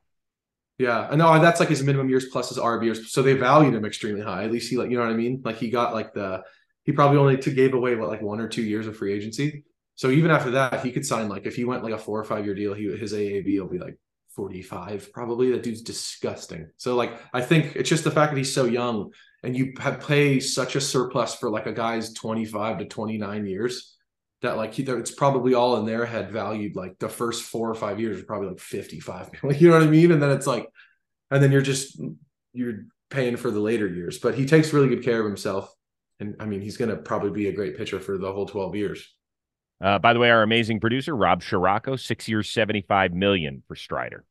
yeah. And no, that's like his minimum years plus his arb years. So they valued him extremely high. At least he like you know what I mean. Like he got like the he probably only gave away what like one or two years of free agency. So even after that, he could sign like if he went like a four or five year deal, he his AAV will be like 45 probably. That dude's disgusting. So like I think it's just the fact that he's so young and you have pay such a surplus for like a guy's 25 to 29 years that like it's probably all in their head valued like the first four or five years are probably like 55 you know what i mean? And then it's like and then you're just you're paying for the later years. But he takes really good care of himself. And i mean he's going to probably be a great pitcher for the whole 12 years. Uh, by the way our amazing producer rob Scirocco, six years 75 million for strider.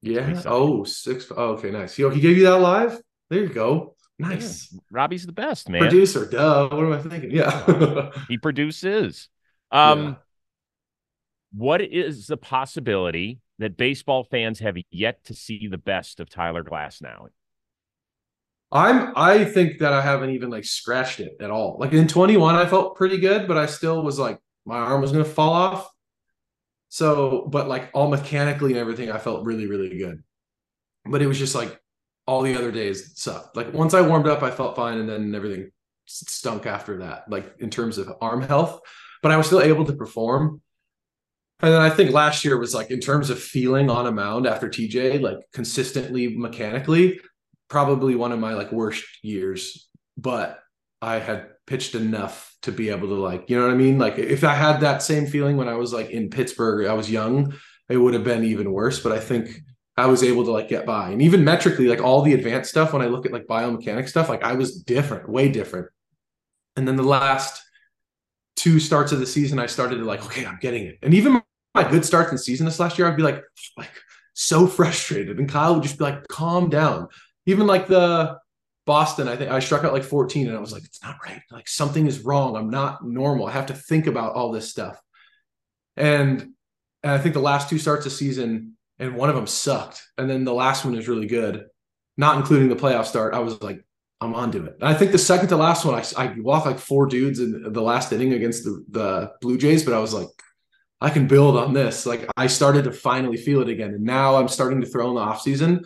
Yeah. Oh six oh, okay nice. Yo, he gave you that live? There you go Nice. Yeah, Robbie's the best, man. Producer, duh. What am I thinking? Yeah. he produces. Um yeah. what is the possibility that baseball fans have yet to see the best of Tyler Glasnow? I'm I think that I haven't even like scratched it at all. Like in 21, I felt pretty good, but I still was like my arm was gonna fall off. So, but like all mechanically and everything, I felt really, really good. But it was just like all the other days sucked. Like once I warmed up, I felt fine, and then everything stunk after that. Like in terms of arm health, but I was still able to perform. And then I think last year was like in terms of feeling on a mound after TJ, like consistently mechanically, probably one of my like worst years. But I had pitched enough to be able to like, you know what I mean? Like if I had that same feeling when I was like in Pittsburgh, I was young, it would have been even worse. But I think I was able to like get by. And even metrically, like all the advanced stuff, when I look at like biomechanics stuff, like I was different, way different. And then the last two starts of the season, I started to like, okay, I'm getting it. And even my good starts in season this last year, I'd be like, like so frustrated. And Kyle would just be like, calm down. Even like the Boston, I think I struck out like 14 and I was like, it's not right. Like something is wrong. I'm not normal. I have to think about all this stuff. And, and I think the last two starts of season, and one of them sucked. And then the last one is really good, not including the playoff start. I was like, I'm onto it. And I think the second to last one, I, I walked like four dudes in the last inning against the, the Blue Jays, but I was like, I can build on this. Like I started to finally feel it again. And now I'm starting to throw in the off season.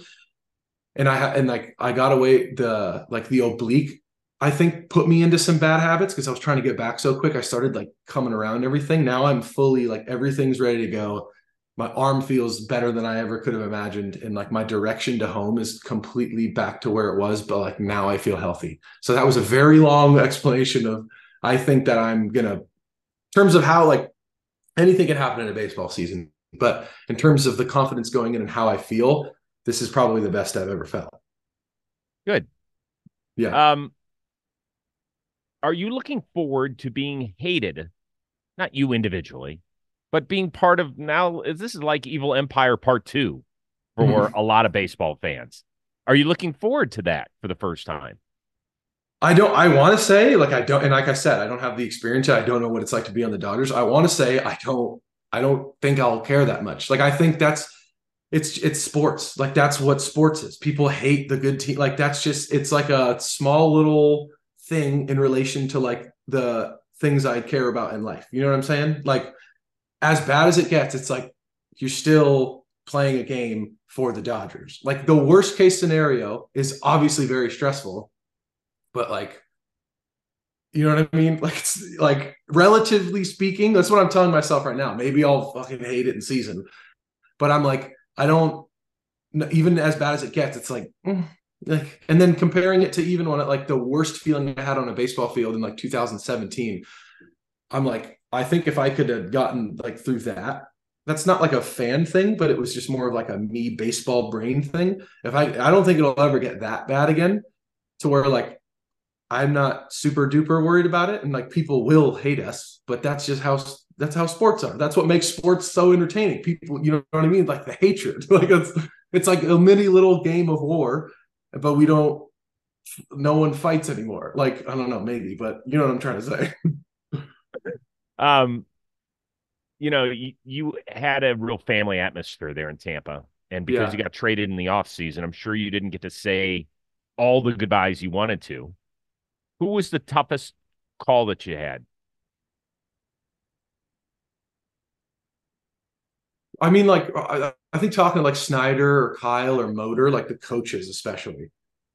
And I and like I got away the like the oblique, I think put me into some bad habits because I was trying to get back so quick. I started like coming around everything. Now I'm fully like everything's ready to go my arm feels better than I ever could have imagined. And like my direction to home is completely back to where it was, but like now I feel healthy. So that was a very long explanation of I think that I'm gonna in terms of how like anything can happen in a baseball season. But in terms of the confidence going in and how I feel, this is probably the best I've ever felt. Good. Yeah. Um are you looking forward to being hated? Not you individually, but being part of now this is like Evil Empire Part Two for mm-hmm. a lot of baseball fans. Are you looking forward to that for the first time? I don't. I want to say like I don't, and like I said, I don't have the experience. I don't know what it's like to be on the Dodgers. I want to say I don't. I don't think I'll care that much. Like I think that's it's it's sports. Like that's what sports is. People hate the good team. Like that's just it's like a small little thing in relation to like the things I care about in life. You know what I'm saying? Like as bad as it gets, it's like you're still playing a game for the Dodgers. Like the worst case scenario is obviously very stressful, but like, you know what I mean? Like it's like relatively speaking, that's what I'm telling myself right now. Maybe I'll fucking hate it in season, but I'm like, I don't even as bad as it gets. It's like, mm, like, and then comparing it to even when it like the worst feeling I had on a baseball field in like 2017, I'm like, I think if I could have gotten like through that, that's not like a fan thing, but it was just more of like a me baseball brain thing. If I, I don't think it'll ever get that bad again to where like I'm not super duper worried about it. And like people will hate us, but that's just how, that's how sports are. That's what makes sports so entertaining. People, you know what I mean? Like the hatred, like it's, it's like a mini little game of war, but we don't, no one fights anymore. Like, I don't know, maybe, but you know what I'm trying to say. Um, you know, you, you had a real family atmosphere there in Tampa. And because yeah. you got traded in the offseason, I'm sure you didn't get to say all the goodbyes you wanted to. Who was the toughest call that you had? I mean, like I, I think talking like Snyder or Kyle or Motor, like the coaches especially,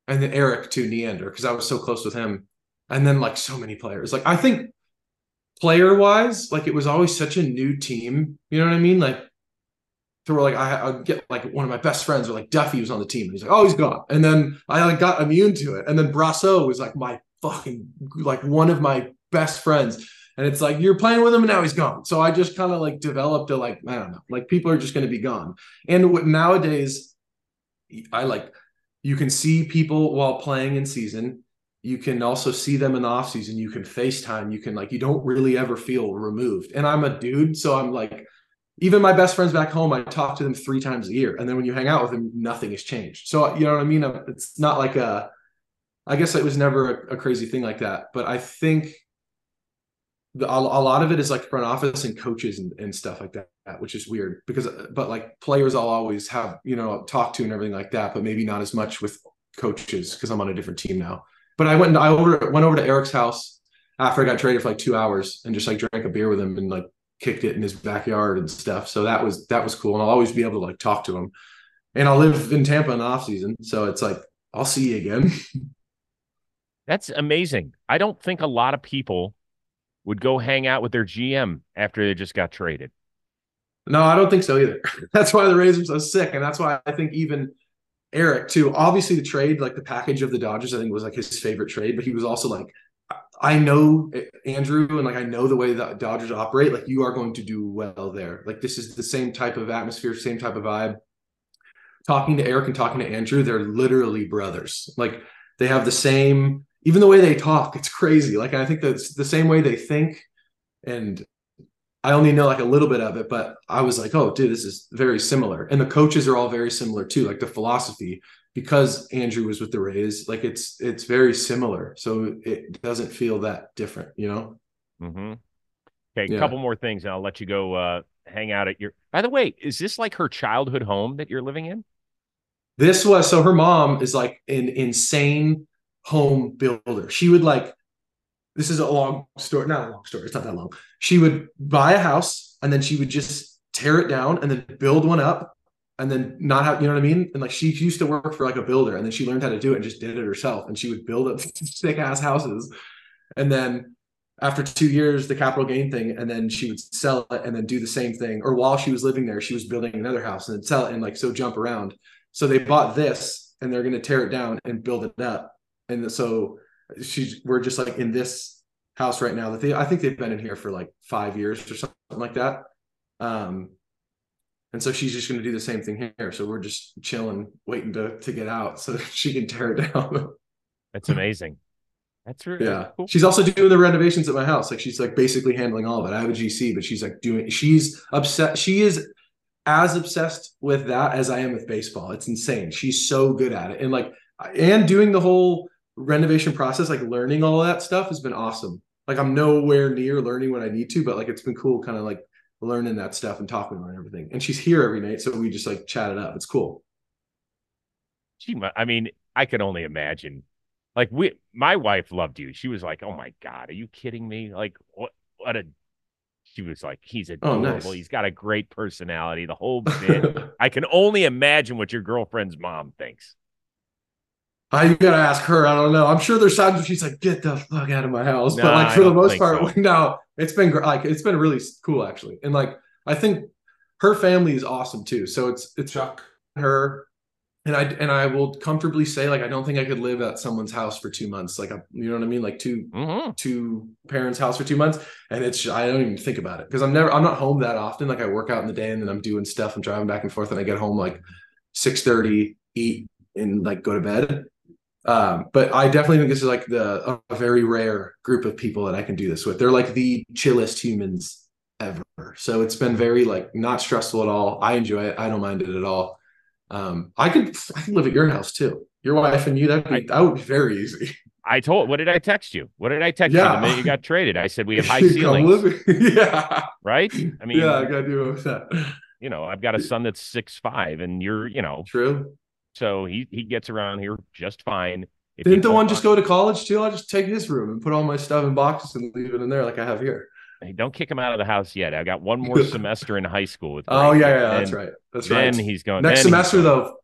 and then Erik to Neander because I was so close with him, and then like so many players. Like I think player wise, like it was always such a new team. You know what I mean? Like to where like I would get like one of my best friends or like Duffy was on the team and he's like, oh, he's gone. And then I like got immune to it. And then Brosseau was like my fucking like one of my best friends. And it's like you're playing with him and now he's gone. So I just kind of like developed a like, I don't know, like people are just gonna be gone. And what nowadays, I like you can see people while playing in season you can also see them in the off season. You can FaceTime. You can like you don't really ever feel removed. And I'm a dude, so I'm like, even my best friends back home, I talk to them three times a year. And then when you hang out with them, nothing has changed. So you know what I mean? Uh, it's not like a I guess it was never a, a crazy thing like that. But I think the, a, a, lot of it is like front office and coaches and, and stuff like that, which is weird because, uh, but like players, I'll always have, you know, talk to and everything like that, but maybe not as much with coaches because I'm on a different team now. But I went and I over, went over to Erik's house after I got traded for like two hours and just like drank a beer with him and like kicked it in his backyard and stuff. So that was that was cool. And I'll always be able to like talk to him. And I'll live in Tampa in the off season. So it's like I'll see you again. That's amazing. I don't think a lot of people would go hang out with their GM after they just got traded. No, I don't think so either. that's why the Rays are so sick. And that's why I think even Erik too. Obviously, the trade, like the package of the Dodgers, I think was like his favorite trade. But he was also like, I know eh, Andrew, and like I know the way that Dodgers operate. Like you are going to do well there. Like this is the same type of atmosphere, same type of vibe. Talking to Erik and talking to Andrew, they're literally brothers. Like they have the same, even the way they talk. It's crazy. Like I think that's the same way they think, and I only know like a little bit of it, but I was like, oh, dude, this is very similar. And the coaches are all very similar too, like the philosophy, because Andrew was with the Rays, like it's it's very similar. So it doesn't feel that different, you know? Mm-hmm. Okay, a yeah. couple more things, and I'll let you go uh, hang out at your. By the way, is this like her childhood home that you're living in? This was so her mom is like an insane home builder. She would like this is a long story, not a long story, it's not that long. She would buy a house and then she would just tear it down and then build one up and then not have you know what I mean? And like she used to work for like a builder and then she learned how to do it and just did it herself. And she would build up sick ass houses. And then after two years, the capital gain thing, and then she would sell it and then do the same thing. Or while she was living there, she was building another house and then sell it and like so jump around. So they bought this and they're gonna tear it down and build it up. And so she's we're just like in this house right now that they I think they've been in here for like five years or something like that. Um and so she's just gonna do the same thing here. So we're just chilling, waiting to to get out so she can tear it down. That's amazing. That's really yeah. Cool. She's also doing the renovations at my house. Like she's like basically handling all of it. I have a GC, but she's like doing. She's upset. She is as obsessed with that as I am with baseball. It's insane. She's so good at it, and like and doing the whole renovation process, like learning all that stuff has been awesome. Like I'm nowhere near learning what I need to, but like it's been cool, kind of like learning that stuff and talking about everything. And she's here every night, so we just like chat it up. It's cool. She, I mean, I could only imagine like we, my wife loved you. She was like, "Oh my god, are you kidding me? Like what? What a." She was like, "He's adorable. Oh, nice. He's got a great personality. The whole bit. I can only imagine what your girlfriend's mom thinks. I you gotta ask her. I don't know. I'm sure there's times where she's like, "Get the fuck out of my house," nah, but like for the most part, so. no. It's been like it's been really cool actually, and like I think her family is awesome too. So it's it's Chuck, her, and I and I will comfortably say like I don't think I could live at someone's house for two months. Like you know what I mean? Like 2 mm-hmm. two parents' house for two months, and it's I don't even think about it because I'm never I'm not home that often. Like I work out in the day and then I'm doing stuff and driving back and forth, and I get home like six thirty, eat and like go to bed. Um, but I definitely think this is like the a very rare group of people that I can do this with. They're like the chillest humans ever. So it's been very like not stressful at all. I enjoy it. I don't mind it at all. Um, I could I could live at your house too. Your wife and you that be, that would be very easy. I told. What did I text you? What did I text yeah. you the minute you got traded? I said we have high ceilings. yeah. Right. I mean. Yeah, I got to do that. You know, I've got a son that's six five, and you're, you know, true. So he he gets around here just fine. If Didn't the one just go to college too? I'll just take his room and put all my stuff in boxes and leave it in there like I have here. Hey, don't kick him out of the house yet. I got one more semester in high school with. Oh, Brady. Oh yeah, yeah, that's right. That's right. Then he's going next semester though.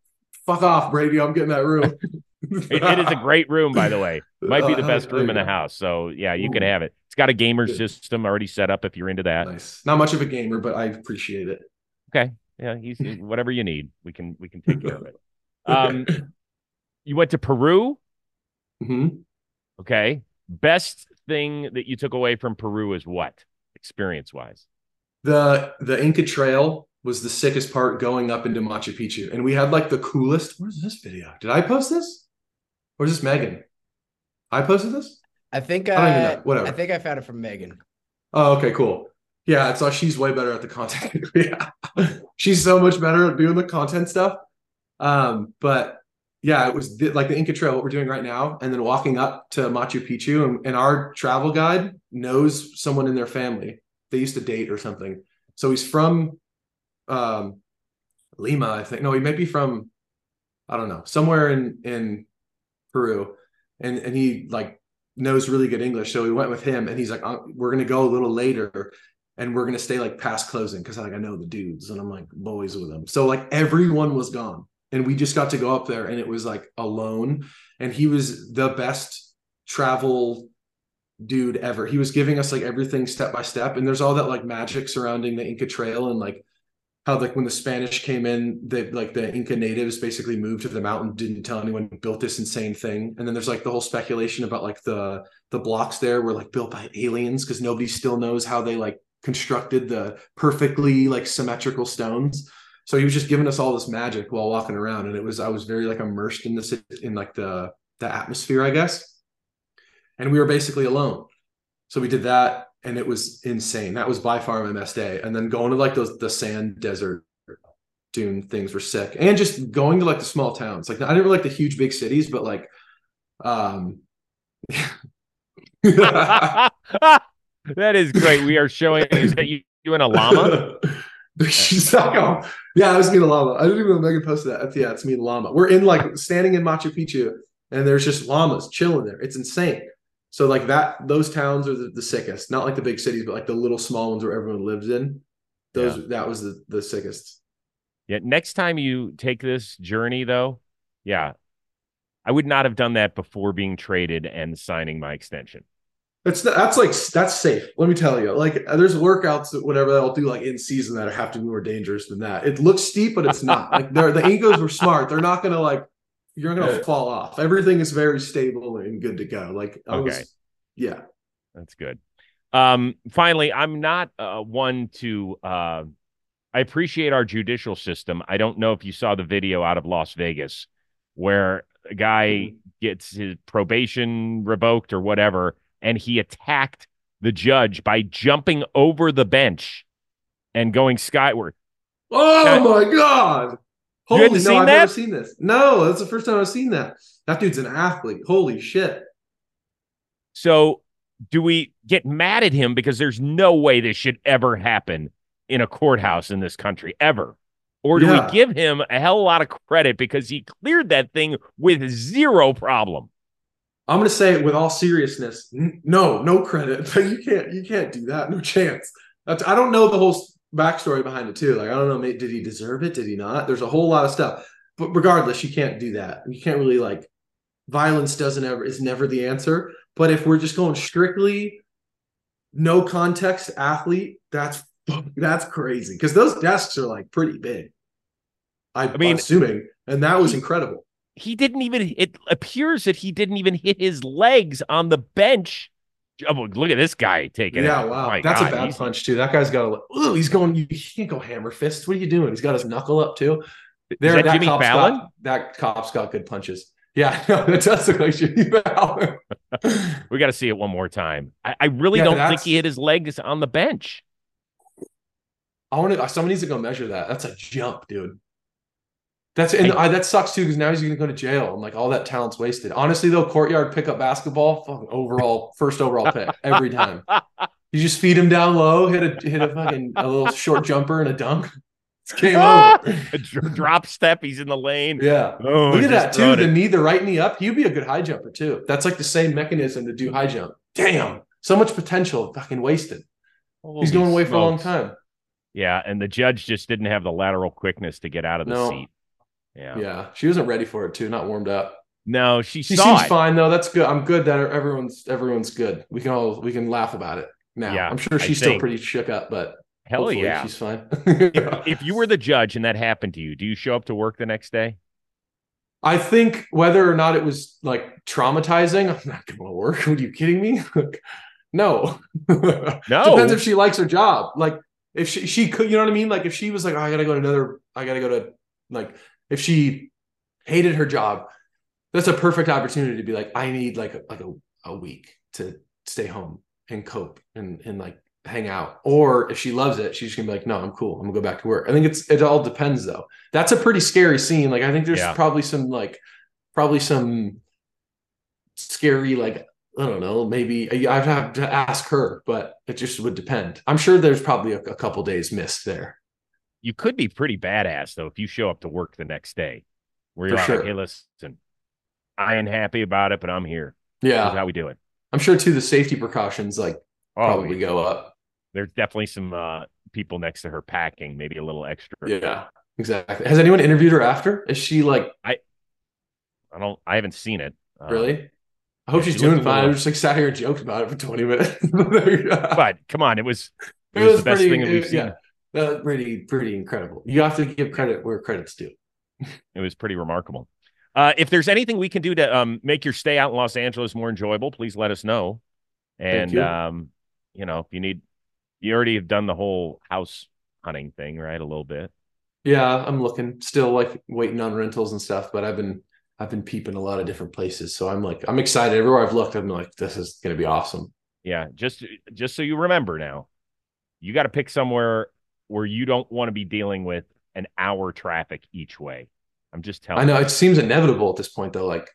Fuck off, Brady. I'm getting that room. it, it is a great room, by the way. Might be the uh, best room in the house. So yeah, you Ooh. can have it. It's got a gamer Good. system already set up if you're into that. Nice. Not much of a gamer, but I appreciate it. Okay. Yeah, he's whatever you need. We can we can take care of it. Um, you went to Peru. Mm-hmm. Okay. Best thing that you took away from Peru is what, experience wise? The the Inca Trail was the sickest part going up into Machu Picchu, and we had like the coolest. Where's this video? Did I post this? Or is this Megan? I posted this. I think I, I whatever. I think I found it from Megan. Oh, okay, cool. Yeah, it's so she's way better at the content. yeah, she's so much better at doing the content stuff. Um, but yeah, it was like the Inca Trail, what we're doing right now, and then walking up to Machu Picchu. And, and, our travel guide knows someone in their family. They used to date or something. So he's from um, Lima, I think. No, he might be from, I don't know, somewhere in in Peru, and and he like knows really good English. So we went with him, and he's like, uh, "We're gonna go a little later." And we're gonna stay like past closing because like I know the dudes and I'm like boys with them. So like everyone was gone and we just got to go up there and it was like alone. And he was the best travel dude ever. He was giving us like everything step by step and there's all that like magic surrounding the inca trail and like how like when the spanish came in they like the inca natives basically moved to the mountain didn't tell anyone built this insane thing. And then there's like the whole speculation about like the the blocks there were like built by aliens because nobody still knows how they like constructed the perfectly like symmetrical stones so he was just giving us all this magic while walking around and it was i was very like immersed in this in like the the atmosphere i guess and we were basically alone so we did that and it was insane. That was by far my best day. And then going to like those the sand desert dune things were sick, and just going to like the small towns. Like I didn't really like the huge big cities, but like, um. that is great. We are showing that you, you and a llama? She's like, oh, yeah, I was being a llama. I didn't even know Megan posted that. Yeah, it's me and llama. We're in like standing in Machu Picchu, and there's just llamas chilling there. It's insane. So like that, those towns are the, the sickest. Not like the big cities, but like the little small ones where everyone lives in. Those yeah. that was the the sickest. Yeah. Next time you take this journey, though, yeah, I would not have done that before being traded and signing my extension. That's that's like that's safe. Let me tell you. Like there's workouts that whatever I'll do like in season that have to be more dangerous than that. It looks steep, but it's not. like they're the Incas were smart. They're not gonna like you're gonna fall off. Everything is very stable and good to go. Like I okay. was yeah. That's good. Um finally, I'm not uh, one to uh I appreciate our judicial system. I don't know if you saw the video out of Las Vegas where a guy mm-hmm. gets his probation revoked or whatever and he attacked the judge by jumping over the bench and going skyward. Oh now, my god! Holy no, I've that? never seen this. No, that's the first time I've seen that. That dude's an athlete. Holy shit! So, do we get mad at him because there's no way this should ever happen in a courthouse in this country ever? Or do yeah. we give him a hell of a lot of credit because he cleared that thing with zero problem? I'm going to say it with all seriousness. No, no credit. But you can't, you can't do that. No chance. That's, I don't know the whole backstory behind it too. Like I don't know, did he deserve it? Did he not? There's a whole lot of stuff. But regardless, you can't do that. You can't really like. Violence doesn't ever is never the answer. But if we're just going strictly no context athlete, that's that's crazy because those desks are like pretty big. I, I mean, assuming, and that was incredible he didn't even it appears that he didn't even hit his legs on the bench. Oh, look at this guy taking it. yeah it. wow. oh that's God, a bad he's, punch too. That guy's got a oh he's going you can't go hammer fist what are you doing? He's got his knuckle up too. There that, that Jimmy Fallon got, that cop's got good punches. Yeah no, it does look like Jimmy Fallon. We got to see it one more time. I, I really yeah, don't think he hit his legs on the bench. I want to someone needs to go measure that. That's a jump dude that's and I, that sucks too because now he's going to go to jail and like all that talent's wasted. Honestly, though, courtyard pickup basketball, fucking overall first overall pick every time. you just feed him down low, hit a hit a fucking a little short jumper and a dunk. It's game over. a drop step, he's in the lane. Yeah. Oh, Look at that too. The knee, the right knee up. He'd be a good high jumper too. That's like the same mechanism to do high jump. Damn, so much potential, fucking wasted. Holy he's going away smokes. for a long time. Yeah, and the judge just didn't have the lateral quickness to get out of the no. seat. Yeah. Yeah. She wasn't ready for it too, not warmed up. No, she, she seems it. fine though. That's good. I'm good that everyone's everyone's good. We can all we can laugh about it now. Yeah, I'm sure she's still pretty shook up, but hell yeah, she's fine. if, if you were the judge and that happened to you, do you show up to work the next day? I think whether or not it was like traumatizing, I'm not going to work. Are you kidding me? no, no. Depends if she likes her job. Like if she she could, you know what I mean? Like if she was like, oh, I gotta go to another, I gotta go to like if she hated her job, that's a perfect opportunity to be like, I need like a, like a, a week to stay home and cope and and like hang out. Or if she loves it, she's gonna be like, no, I'm cool. I'm gonna go back to work. I think it's it all depends though. That's a pretty scary scene. Like I think there's yeah. probably some like probably some scary like I don't know, maybe I'd have to ask her, but it just would depend. I'm sure there's probably a, a couple days missed there you could be pretty badass though if you show up to work the next day where you're sure. like, hey, listen, I ain't happy about it, but I'm here. Yeah. how we do it. I'm sure too the safety precautions like oh, probably yeah. go up. There's definitely some uh, people next to her packing, maybe a little extra. Yeah, exactly. Has anyone interviewed her after? Is she like I I don't I haven't seen it. Uh, really? I hope yeah, she's she doing fine. I just like sat here and joked about it for 20 minutes. but come on, it was it, it was, was, the best pretty, thing that we've seen. Yeah uh, pretty pretty incredible. You have to give credit where credit's due. it was pretty remarkable. Uh, if there's anything we can do to um, make your stay out in Los Angeles more enjoyable, please let us know. And you. Um, you know, if you need, you already have done the whole house hunting thing, right? A little bit. Yeah, I'm looking still like waiting on rentals and stuff, but I've been I've been peeping a lot of different places. So I'm like I'm excited. Everywhere I've looked, I'm like, this is gonna be awesome. Yeah, just just so you remember now, you got to pick somewhere where you don't want to be dealing with an hour traffic each way. I'm just telling. I know you. it seems inevitable at this point, though. Like,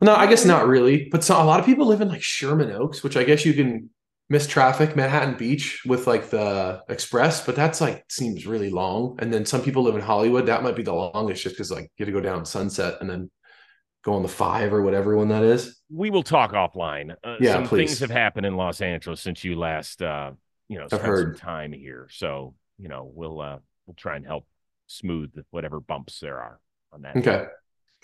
no, I guess not really. But so, a lot of people live in like Sherman Oaks, which I guess you can miss traffic, Manhattan Beach with like the express, but that's like seems really long. And then some people live in Hollywood. That might be the longest, just because like you have to go down Sunset and then go on the five or whatever one that is. We will talk offline. Uh, Yeah, some please. things have happened in Los Angeles since you last, uh, you know, spent some time here. So you know, we'll uh, we'll try and help smooth whatever bumps there are on that. Okay,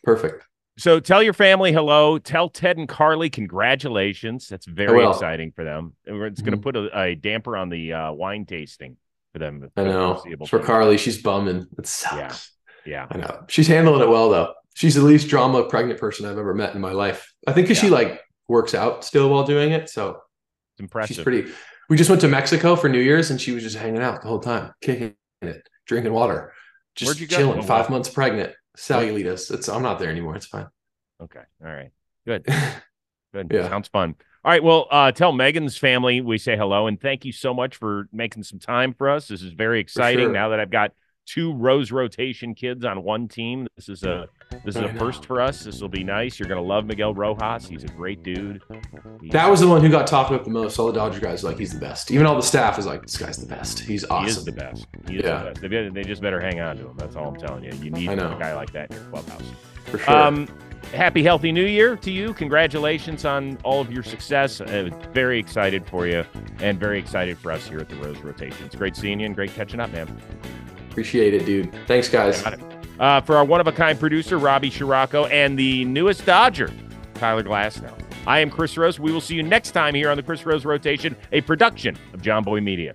perfect. So tell your family hello. Tell Ted and Carly congratulations. That's very exciting for them. And It's going to Mhm. put a, a damper on the uh, wine tasting for them. I for know. For. Carly, she's bumming. It sucks. Yeah. I know. She's handling it well though. She's the least drama pregnant person I've ever met in my life. I think because she like works out still while doing it. So It's impressive. she's pretty. We just went to Mexico for New Year's and she was just hanging out the whole time, kicking it, drinking water, just Where'd go? chilling. Oh, Five months pregnant. Cellulitis. It's I'm not there anymore. It's fine. Okay. All right. Good. Good. Yeah. Sounds fun. All right. Well, uh, tell Megan's family we say hello and thank you so much for making some time for us. This is very exciting. sure. Now that I've got two Rose rotation kids on one team, this is a this is a first for us. This will be nice. You're gonna love Miguel Rojas. He's a great dude. That was the one who got talked about the most. All the Dodger guys like, he's the best. Even all the staff is like, this guy's the best. He's He is awesome. the best. He is Yeah. the best. They, they just better hang on to him. That's all I'm telling you. You need a guy like that in your clubhouse. for sure. Um, happy healthy new year to you. Congratulations on all of your success. Uh, very excited for you and very excited for us here at the Rose Rotation. It's great seeing you and great catching up, man. Appreciate it, dude. Thanks, guys. Uh, for our one of a kind producer, Robbie Scirocco, and the newest Dodger, Tyler Glasnow. I am Chris Rose. We will see you next time here on the Chris Rose Rotation, a production of Jomboy Media.